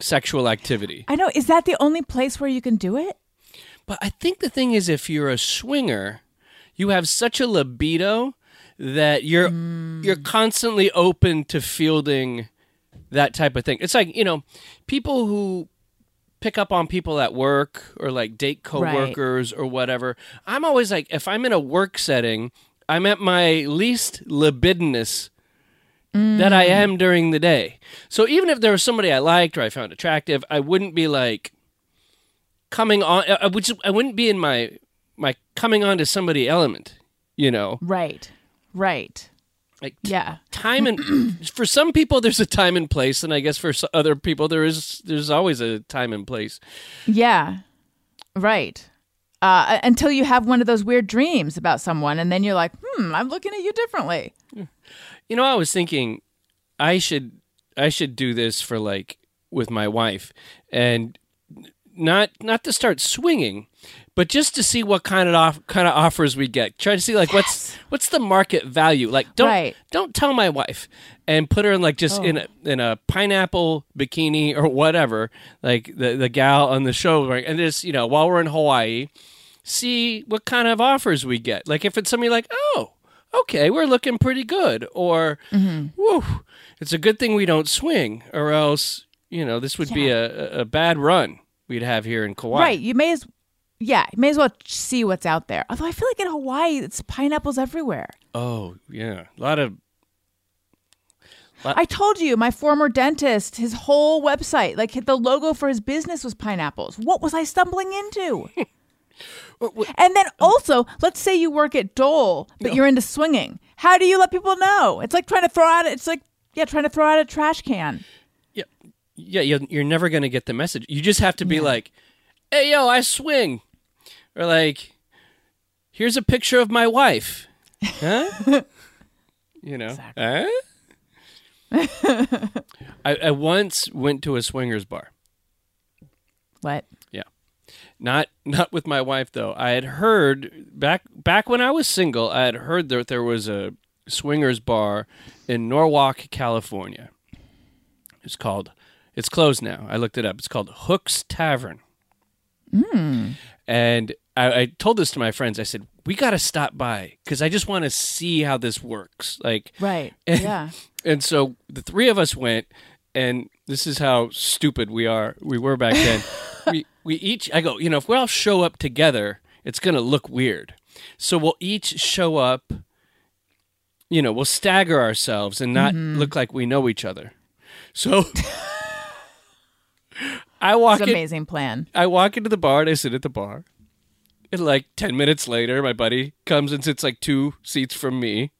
sexual activity. i know is that the only place where you can do it But I think the thing is, if you're a swinger, you have such a libido that you're hmm. you're constantly open to fielding that type of thing. It's like you know, people who pick up on people at work or like date coworkers or whatever. I'm always like, if I'm in a work setting, I'm at my least libidinous that I mm. am during the day. So even if there was somebody I liked or I found attractive, I wouldn't be like coming on. I would just, I wouldn't be in my my coming on to somebody element. You know, right right Like t- Yeah. time and <clears throat> for some people there's a time and place, and I guess for other people there is there's always a time and place. Yeah. Right. Uh, until you have one of those weird dreams about someone, and then you're like, hmm, I'm looking at you differently. You know, I was thinking I should I should do this for like with my wife and not not to start swinging, but just to see what kind of off, kind of offers we get. Try to see like what's what's the market value. Like don't Right. don't tell my wife and put her in like just in a oh. in a pineapple bikini or whatever, like the the gal on the show right? and just, you know, while we're in Hawaii, see what kind of offers we get. Like if it's somebody like, "Oh, okay, we're looking pretty good," or mm-hmm. "Whew, it's a good thing we don't swing, or else you know this would be a, a bad run we'd have here in Kauai." Right. You may as, yeah, you may as well see what's out there. Although I feel like in Hawaii, it's pineapples everywhere. Oh yeah, a lot of I told you, my former dentist, his whole website, like the logo for his business was pineapples. What was I stumbling into? <laughs> and then um, also, let's say you work at Dole, but you're into swinging. How do you let people know? It's like trying to throw out. It's like yeah, trying to throw out a trash can. yeah, yeah. You're, you're never gonna get the message. You just have to be like, "Hey, yo, I swing," or like, "Here's a picture of my wife." Huh? <laughs> you know? Huh? <laughs> I, I once went to a swingers bar. What? Yeah. Not not with my wife though. I had heard back back when I was single, I had heard that there was a swingers bar in Norwalk, California. It's called it's closed now. I looked it up. It's called Hook's Tavern. Hmm. And I, I told this to my friends. I said, "We got to stop by because I just want to see how this works." Like, Right. <laughs> Yeah. and so the three of us went, and this is how stupid we are. We were back then. <laughs> we we each I go, you know, if we all show up together, it's gonna look weird. So we'll each show up. You know, we'll stagger ourselves and not mm-hmm. look like we know each other. So <laughs> I walk It's an in, amazing plan. I walk into the bar and I sit at the bar. And like 10 minutes later, my buddy comes and sits like two seats from me.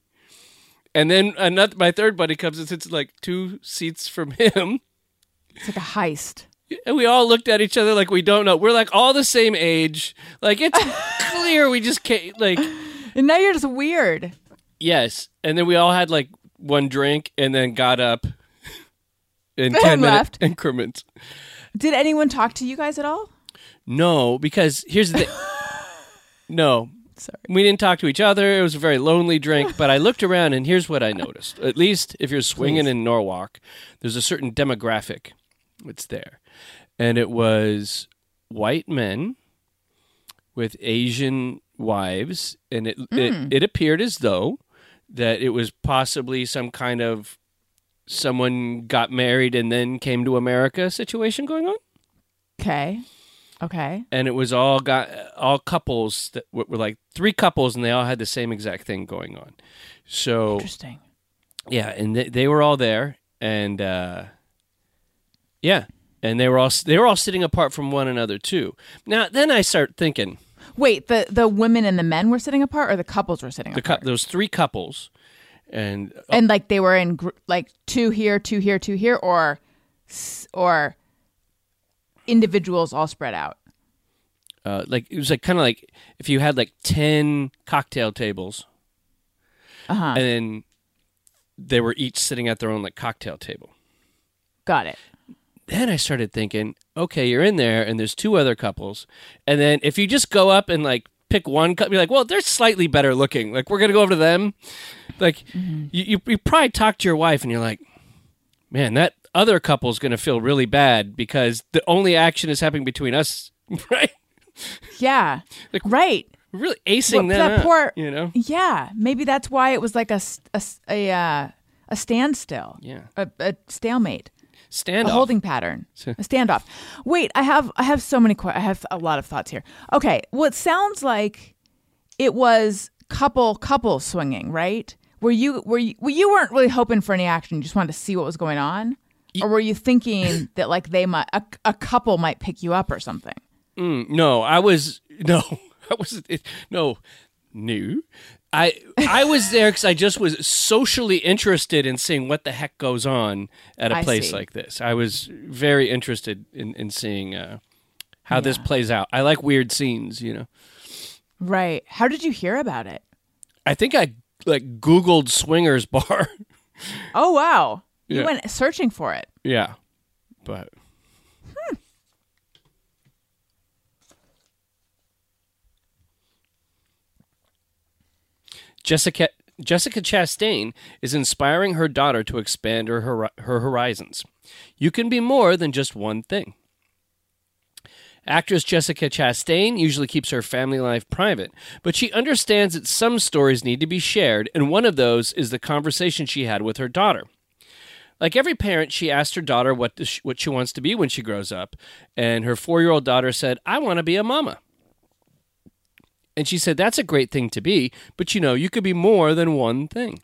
And then another, my third buddy comes and sits like two seats from him. It's like a heist. And we all looked at each other like we don't know. We're like all the same age. Like it's <laughs> clear we just can't, like, And now you're just weird. yes. And then we all had like one drink and then got up in <laughs> 10 And minute left. increments. Did anyone talk to you guys at all? No, because here's the thing. <laughs> no. Sorry. We didn't talk to each other. It was a very lonely drink, but I looked around and here's what I noticed. At least if you're swinging in Norwalk, there's a certain demographic that's there. And it was white men with Asian wives, and it, it mm. it appeared as though that it was possibly some kind of someone got married and then came to America situation going on Okay. Okay. and it was all got all couples that were, were like three couples and they all had the same exact thing going on so Interesting. yeah and they, they were all there and uh yeah and they were all they were all sitting apart from one another too now then i start thinking Wait, the the women and the men were sitting apart, or the couples were sitting the apart? those three couples and and like they were in gr- like two here, two here, two here, or or individuals all spread out. uh, like it was like kind of like if you had like 10 cocktail tables Uh-huh. and then they were each sitting at their own like cocktail table Got it. then I started thinking, okay, you're in there and there's two other couples. And then if you just go up and like pick one couple, you're like, well, they're slightly better looking. Like, we're to go over to them. Like, you, you, you probably talk to your wife and you're like, man, that other couple's to feel really bad because the only action is happening between us, <laughs> right? Yeah. Like- right. Really acing Well, them that out, poor- you know? Yeah. Maybe that's why it was like a a a, uh, a standstill. Yeah. A, a stalemate. Stand a holding pattern, a standoff. Wait, I have I have so many. Que- I have a lot of thoughts here. Okay, well, it sounds like it was couple couple swinging, right? Were you were you, well, you weren't really hoping for any action? You just wanted to see what was going on, or were you thinking <coughs> that like they might a, a couple might pick you up or something? Mm, no, I was <laughs> no, I was it, no. No. I I was there because I just was socially interested in seeing what the heck goes on at a I place see. like this. I was very interested in in seeing uh, how this plays out. I like weird scenes, you know. Right. How did you hear about it? I think I like Googled swingers bar. Oh wow. You Yeah. went searching for it. yeah, but Jessica Jessica Chastain is inspiring her daughter to expand her hor- her horizons. You can be more than just one thing. Actress Jessica Chastain usually keeps her family life private, but she understands that some stories need to be shared, and one of those is the conversation she had with her daughter. Like every parent, she asked her daughter what she, what she wants to be when she grows up, and her four year old daughter said, "I want to be a mama." And she said, "That's a great thing to be, but you know, you could be more than one thing."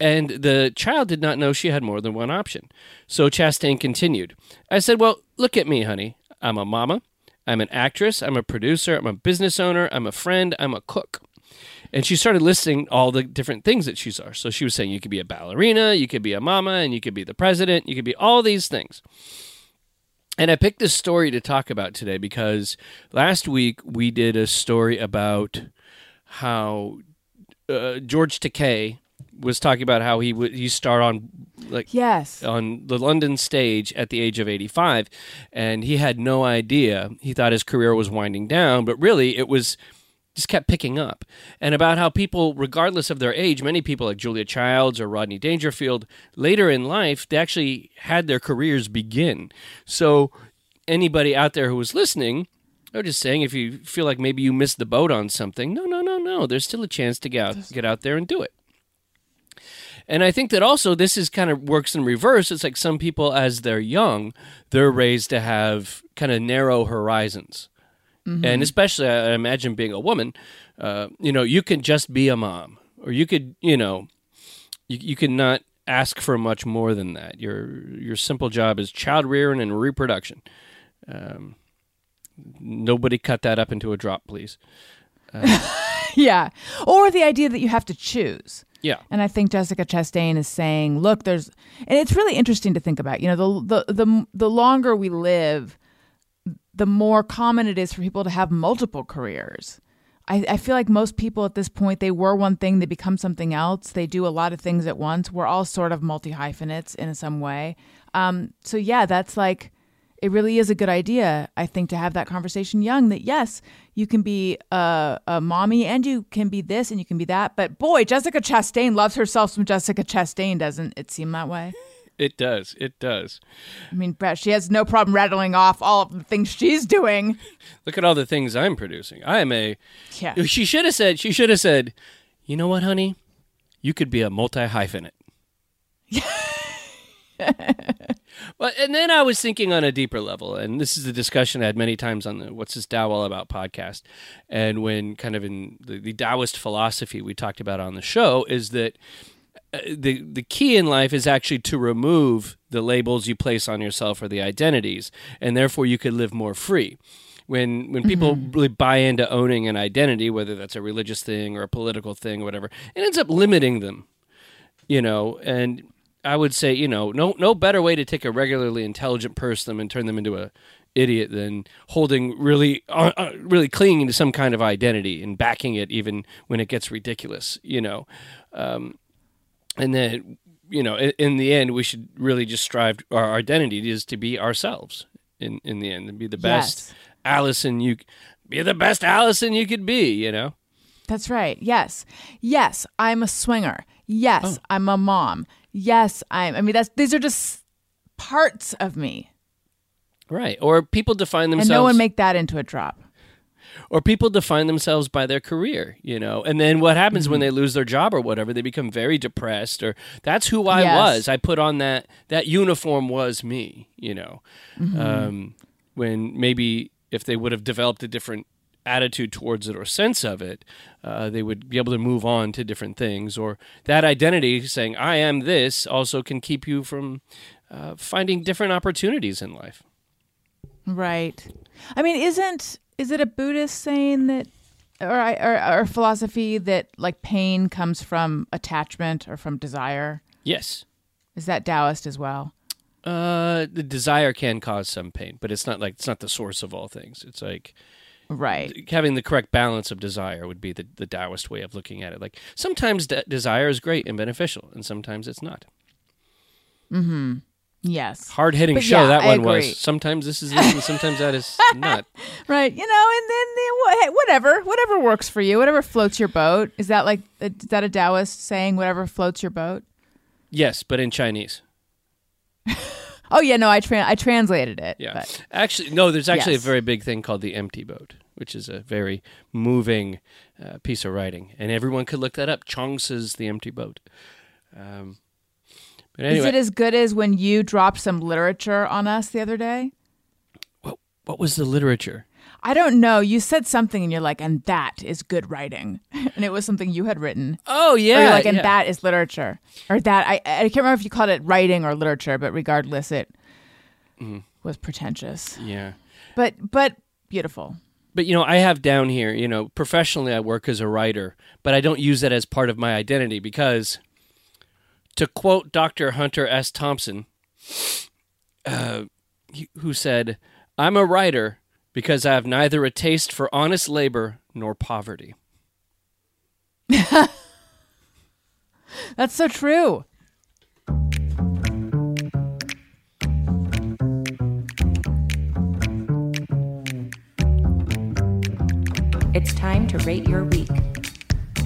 And the child did not know she had more than one option. So Chastain continued. I said, Well, look at me, honey. I'm a mama. I'm an actress. I'm a producer. I'm a business owner. I'm a friend. I'm a cook. And she started listing all the different things that she's are. So she was saying you could be a ballerina, you could be a mama, and you could be the president, you could be all these things. And I picked this story to talk about today because last week we did a story about how uh, George Takei was talking about how he would he starred on like Yes. on the London stage at the age of 85 and he had no idea he thought his career was winding down but really it was just kept picking up and about how people regardless of their age many people like Julia Childs or Rodney Dangerfield later in life they actually had their careers begin so anybody out there who was listening I'm just saying, if you feel like maybe you missed the boat on something, no, no, no, no. There's still a chance to get out, get out there and do it. And I think that also this is kind of works in reverse. It's like some people, as they're young, they're raised to have kind of narrow horizons. And especially, I imagine being a woman, uh, you know, you can just be a mom, or you could, you know, you, you can not ask for much more than that. Your your simple job is child rearing and reproduction. Um, nobody cut that up into a drop, please. <laughs> yeah. Or the idea that you have to choose. Yeah. And I think Jessica Chastain is saying, look, there's, and it's really interesting to think about. You know, the the the the longer we live, the more common it is for people to have multiple careers. I, I feel like most people at this point, they were one thing, they become something else. They do a lot of things at once. We're all sort of multi hyphenates in some way. Um, so yeah, that's like it really is a good idea, I think, to have that conversation young that yes, you can be a, a mommy and you can be this and you can be that. But boy, Jessica Chastain loves herself some Jessica Chastain, doesn't it seem that way? It does. It does. I mean, Brett, she has no problem rattling off all of the things she's doing. Look at all the things I'm producing. I am a. Yeah. <laughs> She should have said. She should have said. You know what, honey? You could be a multi hyphenate. <laughs> well, and then I was thinking on a deeper level, and this is a discussion I had many times on the "What's This Tao All About" podcast, and when kind of in the, the Taoist philosophy we talked about on the show is that the the key in life is actually to remove the labels you place on yourself or the identities, and therefore you could live more free. When when people really buy into owning an identity, whether that's a religious thing or a political thing or whatever, it ends up limiting them. You know, and I would say, you know, no no better way to take a regularly intelligent person and turn them into a idiot than holding really uh, uh, really clinging to some kind of identity and backing it even when it gets ridiculous. You know. Um, and then you know in, in the end we should really just strive our identity is to be ourselves in in the end and be the best Yes. alison you be the best alison you could be you know That's right. yes. Yes, I'm a swinger. Yes, oh. I'm a mom. Yes, I'm I mean that's these are just parts of me. right or people define themselves And no one make that into a drop. Or people define themselves by their career you know and then what happens Mm-hmm. when they lose their job or whatever they become very depressed or that's who i Yes. was i put on that that uniform was me you know Mm-hmm. um, when maybe if they would have developed a different attitude towards it or sense of it uh, they would be able to move on to different things or that identity saying i am this also can keep you from uh, finding different opportunities in life Right. I mean, isn't is it a Buddhist saying that or, or or philosophy that like pain comes from attachment or from desire? Yes. Is that Taoist as well? Uh, the desire can cause some pain, but it's not like it's not the source of all things. It's like Right. having the correct balance of desire would be the, the Taoist way of looking at it. Like sometimes de- desire is great and beneficial, and sometimes it's not. Yes. Hard hitting show yeah, that I one agree. was. Sometimes this is this, and sometimes that is <laughs> not. Right. You know, and then the, hey, whatever, whatever works for you, whatever floats your boat. Is that like is that a Taoist saying? Whatever floats your boat. Yes, but in Chinese. <laughs> Oh yeah, no, I tra- I translated it. Yeah. But Actually, no. There's actually Yes. a very big thing called the empty boat, which is a very moving uh, piece of writing, and everyone could look that up. Chuang Tzu's The Empty Boat. Um, but is it as good as when you dropped some literature on us the other day? what, what was the literature? I don't know. You said something, and you're like, and that is good writing, <laughs> and it was something you had written. Oh yeah, like, and yeah. that is literature, or that I I can't remember if you called it writing or literature, but regardless, it Mm-hmm. was pretentious, yeah. but but beautiful. But you know, I have down here, you know, professionally I work as a writer, but I don't use that as part of my identity because to quote Dr. Hunter S. Thompson, uh, who said, "I'm a writer because I have neither a taste for honest labor nor poverty." <laughs> That's so true. It's time to rate your week.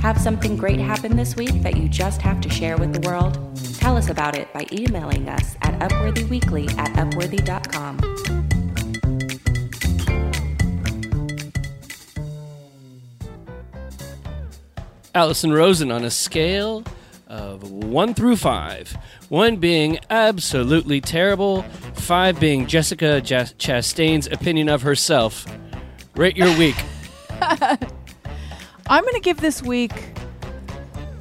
Have something great happen this week that you just have to share with the world? Tell us about it by emailing us at upworthyweekly at upworthy.com. Alison Rosen on a scale of one through five. One being absolutely terrible, five being Jessica Jas- Chastain's opinion of herself. Rate your week. <laughs> I'm gonna give this week.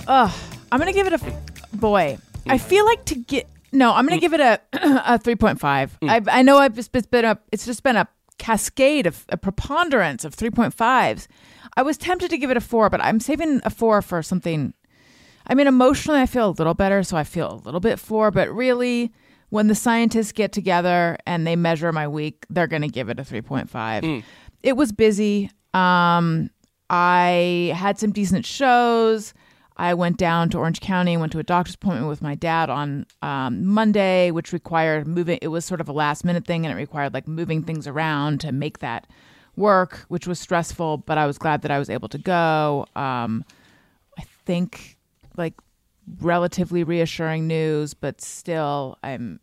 Ugh, I'm gonna give it a. boy. I mm. feel like to get no. I'm gonna mm. give it a <clears throat> a 3.5. Mm. I I know I've just it's been a it's just been a cascade of a preponderance of 3.5s. I was tempted to give it a four, but I'm saving a four for something. I mean, emotionally, I feel a little better, so I feel a little bit four. But really, when the scientists get together and they measure my week, they're going to give it a 3.5. It was busy. Um, I had some decent shows. I went down to Orange County, went to a doctor's appointment with my dad on um, Monday, which required moving. It was sort of a last minute thing, and it required like moving things around to make that work, which was stressful. But I was glad that I was able to go. Um, I think like relatively reassuring news, but still, I'm.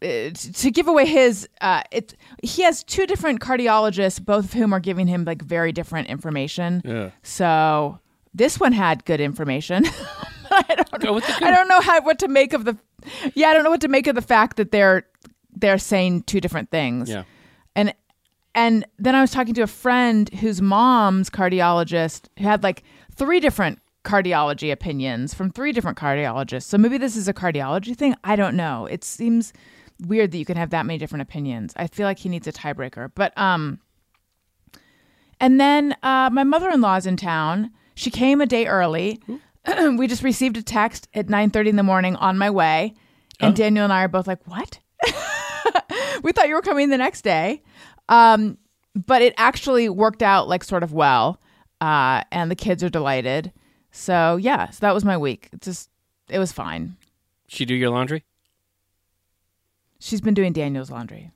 It to give away his. Uh, it he has two different cardiologists, both of whom are giving him like very different information. Yeah. So this one had good information. <laughs> I don't Go I don't know how what to make of the Yeah, I don't know what to make of the fact that they're they're saying two different things. Yeah. And and then I was talking to a friend whose mom's cardiologist who had like three different cardiology opinions from three different cardiologists. So maybe this is a cardiology thing. I don't know. It seems weird that you can have that many different opinions. I feel like he needs a tiebreaker. But um and then uh, my mother-in-law's in town. She came a day early. <clears throat> we just received a text at 9:30 in the morning on my way, and Daniel and I are both like, "What?" <laughs> we thought you were coming the next day, um, but it actually worked out like sort of well, uh, and the kids are delighted. So yeah, so that was my week. It just it was fine. She do your laundry? She's been doing Daniel's laundry.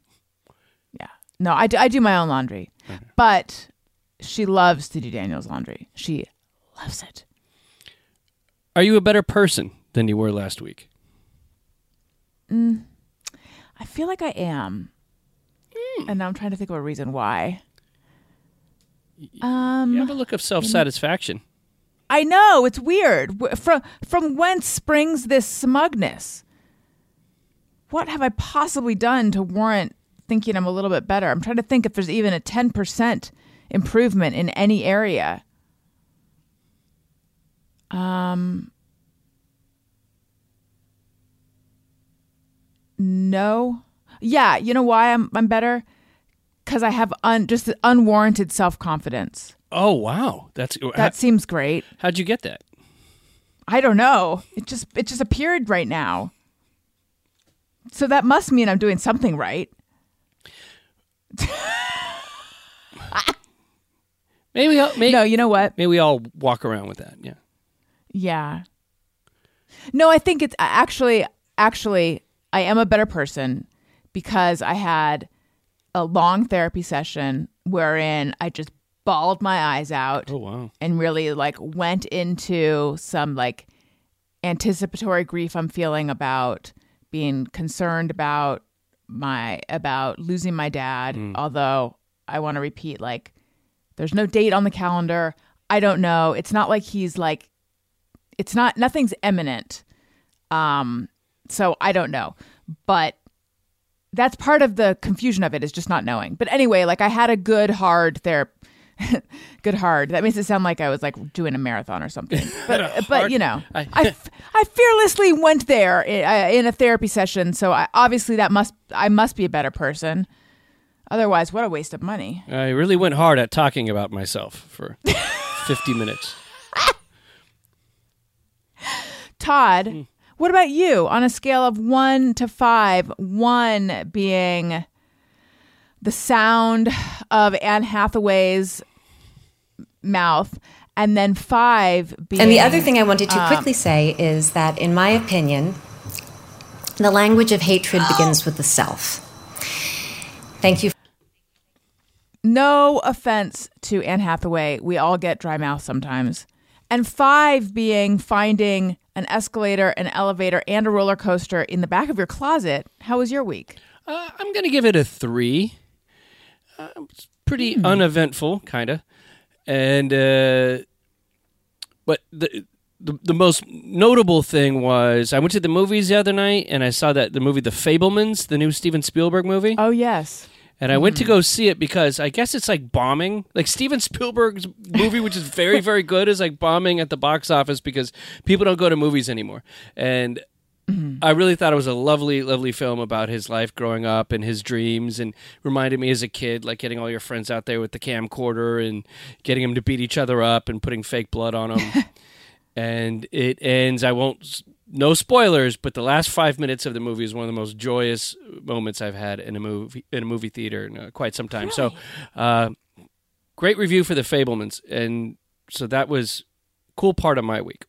Yeah. No, I do, I do my own laundry. But she loves to do Daniel's laundry. She loves it. Are you a better person than you were last week? Mm, I feel like I am. And now I'm trying to think of a reason why. Um You have a look of self satisfaction. I know, it's weird. From from whence springs this smugness? What have I possibly done to warrant thinking I'm a little bit better? I'm trying to think if there's even a 10% improvement in any area. Um No. Yeah, you know why I'm I'm better? because I have un- just unwarranted self confidence. Oh wow, that's That seems great. how, how'd you get that? I don't know. It just it just appeared right now. So that must mean I'm doing something right. Maybe I'll, maybe, No, you know what? maybe we all walk around with that. Yeah. Yeah. No, I think it's actually actually I am a better person because I had a long therapy session wherein I just bawled my eyes out Oh wow. and really like went into some like anticipatory grief I'm feeling about being concerned about my about losing my dad although I want to repeat like there's no date on the calendar. I don't know. It's not like he's like it's not nothing's imminent. Um so I don't know. But that's part of the confusion of it is just not knowing. But anyway like I had a good hard therapy <laughs> good hard. That makes it sound like I was like doing a marathon or something. <laughs> But but you know, I- I, f- I fearlessly went there in, in a therapy session. So I, obviously that must I must be a better person. Otherwise, what a waste of money. I really went hard at talking about myself for <laughs> 50 minutes. Tod, Hmm. what about you? On a scale of one to five, one being the sound of Anne Hathaway's mouth, and then five being And the other thing I wanted to quickly say is that, in my opinion, the language of hatred begins with the self. Thank you. no offense to Anne Hathaway, we all get dry mouth sometimes. And five being finding an escalator, an elevator, and a roller coaster in the back of your closet. How was your week? Uh, I'm going to give it a three. Uh, it's pretty uneventful, kind of. And, uh, but the, the, the most notable thing was I went to the movies the other night and I saw that the movie The Fabelmans, the new Steven Spielberg movie. Oh yes. And I went to go see it because I guess it's like bombing. Like Steven Spielberg's movie, which is very, <laughs> very good, is like bombing at the box office because people don't go to movies anymore. And I really thought it was a lovely, lovely film about his life growing up and his dreams and reminded me as a kid, like getting all your friends out there with the camcorder and getting them to beat each other up and putting fake blood on them. <laughs> and it ends, I won't, no spoilers, but the last five minutes of the movie is one of the most joyous moments I've had in a movie, in a movie theater in uh, quite some time. So, uh, great review for the Fabelmans. And so that was cool part of my week.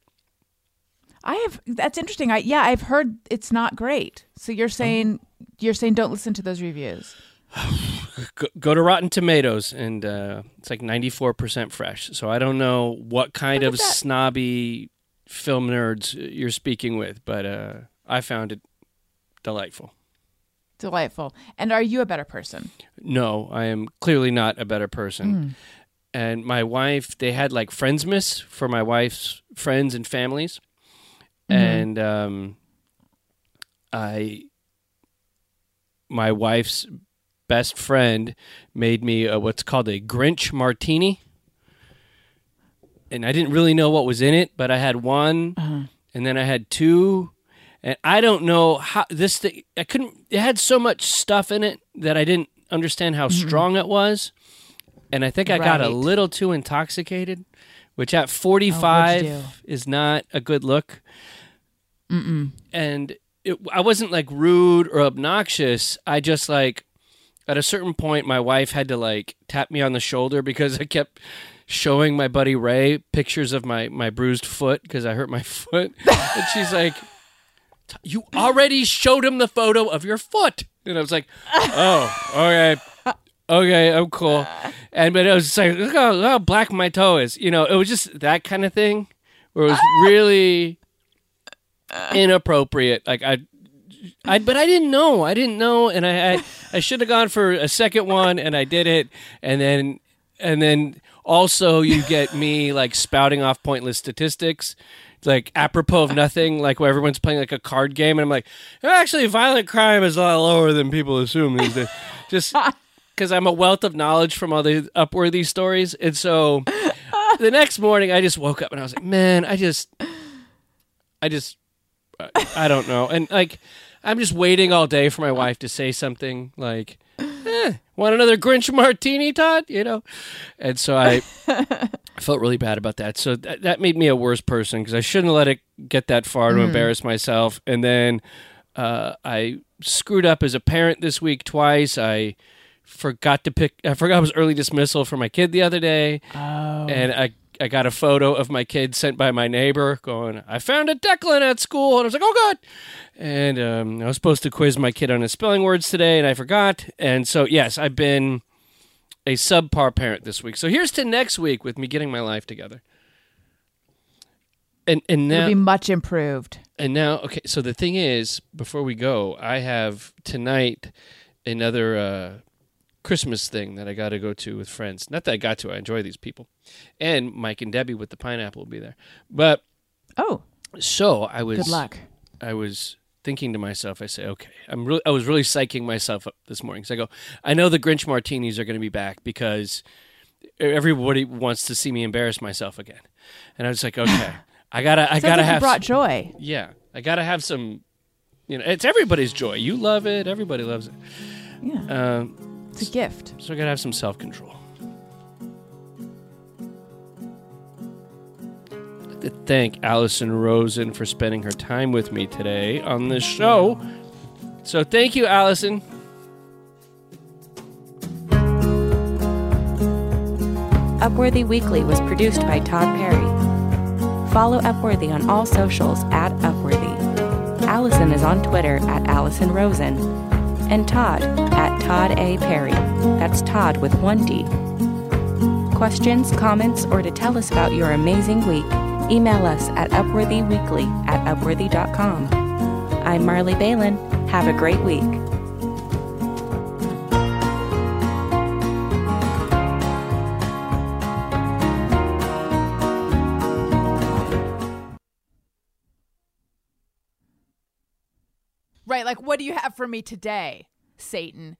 I have that's interesting. I yeah, I've heard it's not great. So you're saying you're saying don't listen to those reviews. <sighs> go, go to Rotten Tomatoes, and uh, it's like ninety four percent fresh. So I don't know what kind Look of snobby film nerds you're speaking with, but uh, I found it delightful. Delightful. And are you a better person? No, I am clearly not a better person. And my wife, they had like Friendsmas for my wife's friends and families, Mm-hmm. and um, I, my wife's best friend made me a, what's called a Grinch martini. And I didn't really know what was in it, but I had one, uh-huh. and then I had two, and I don't know how this thing. I couldn't. It had so much stuff in it that I didn't understand how mm-hmm. strong it was, and I think I got a little too intoxicated, which at oh, do? forty-five is not a good look. And it, I wasn't like rude or obnoxious. I just like at a certain point, my wife had to like tap me on the shoulder because I kept showing my buddy Ray pictures of my my bruised foot because I hurt my <laughs> foot, and she's like, "You already showed him the photo of your foot," and I was like, "Oh, okay." Okay, I'm cool, and but it was just like look how, look how black my toe is. You know, it was just that kind of thing, where it was really Uh. inappropriate. Like I, I, but I didn't know. I didn't know, and I, I, I should have gone for a second one, and I did it, and then, and then also you get me like spouting off pointless statistics, like apropos of nothing, like where everyone's playing like a card game, and I'm like, actually, violent crime is a lot lower than people assume these days, just <laughs> because I'm a wealth of knowledge from all the Upworthy stories, and so. The next morning, I just woke up and I was like, "Man, I just, I just I- don't know. And like, I'm just waiting all day for my wife to say something like, eh, want another Grinch martini, Tod? You know, and so I, <laughs> felt really bad about that. So that, that made me a worse person because I shouldn't let it get that far to embarrass myself. And then uh, I screwed up as a parent this week twice. I forgot to pick. I forgot it was early dismissal for my kid the other day, and I. I got a photo of my kid sent by my neighbor going, I found a Declan at school. And I was like, oh, God. And um, I was supposed to quiz my kid on his spelling words today, and I forgot. And so, yes, I've been a subpar parent this week. So here's to next week with me getting my life together. And and It'll now be much improved. and now okay, so the thing is, before we go, I have tonight another uh Christmas thing that I got to go to with friends. Not that I got to, I enjoy these people. And Mike and Debbie with the pineapple will be there. But Oh, so I was good luck. I was thinking to myself, I say, okay, I'm really, I was really psyching myself up this morning. So I go, I know the Grinch martinis are going to be back because everybody wants to see me embarrass myself again. And I was like, okay, <laughs> I gotta, I Sounds gotta like have, brought some- joy. yeah, I gotta have some, you know, it's everybody's joy. You love it, everybody loves it. Yeah, Um, it's a gift. so I gotta have some self control. To thank Alison Rosen for spending her time with me today on this show. So thank you, Alison. Upworthy Weekly was produced by Tod Perry. Follow Upworthy on all socials at Upworthy. Alison is on Twitter at Alison Rosen. And Tod at Tod A. Perry. That's Tod with one D. Questions, comments, or to tell us about your amazing week, email us at upworthyweekly at upworthy.com. I'm Marley Balin. Have a great week. Like what do you have for me today, Satan?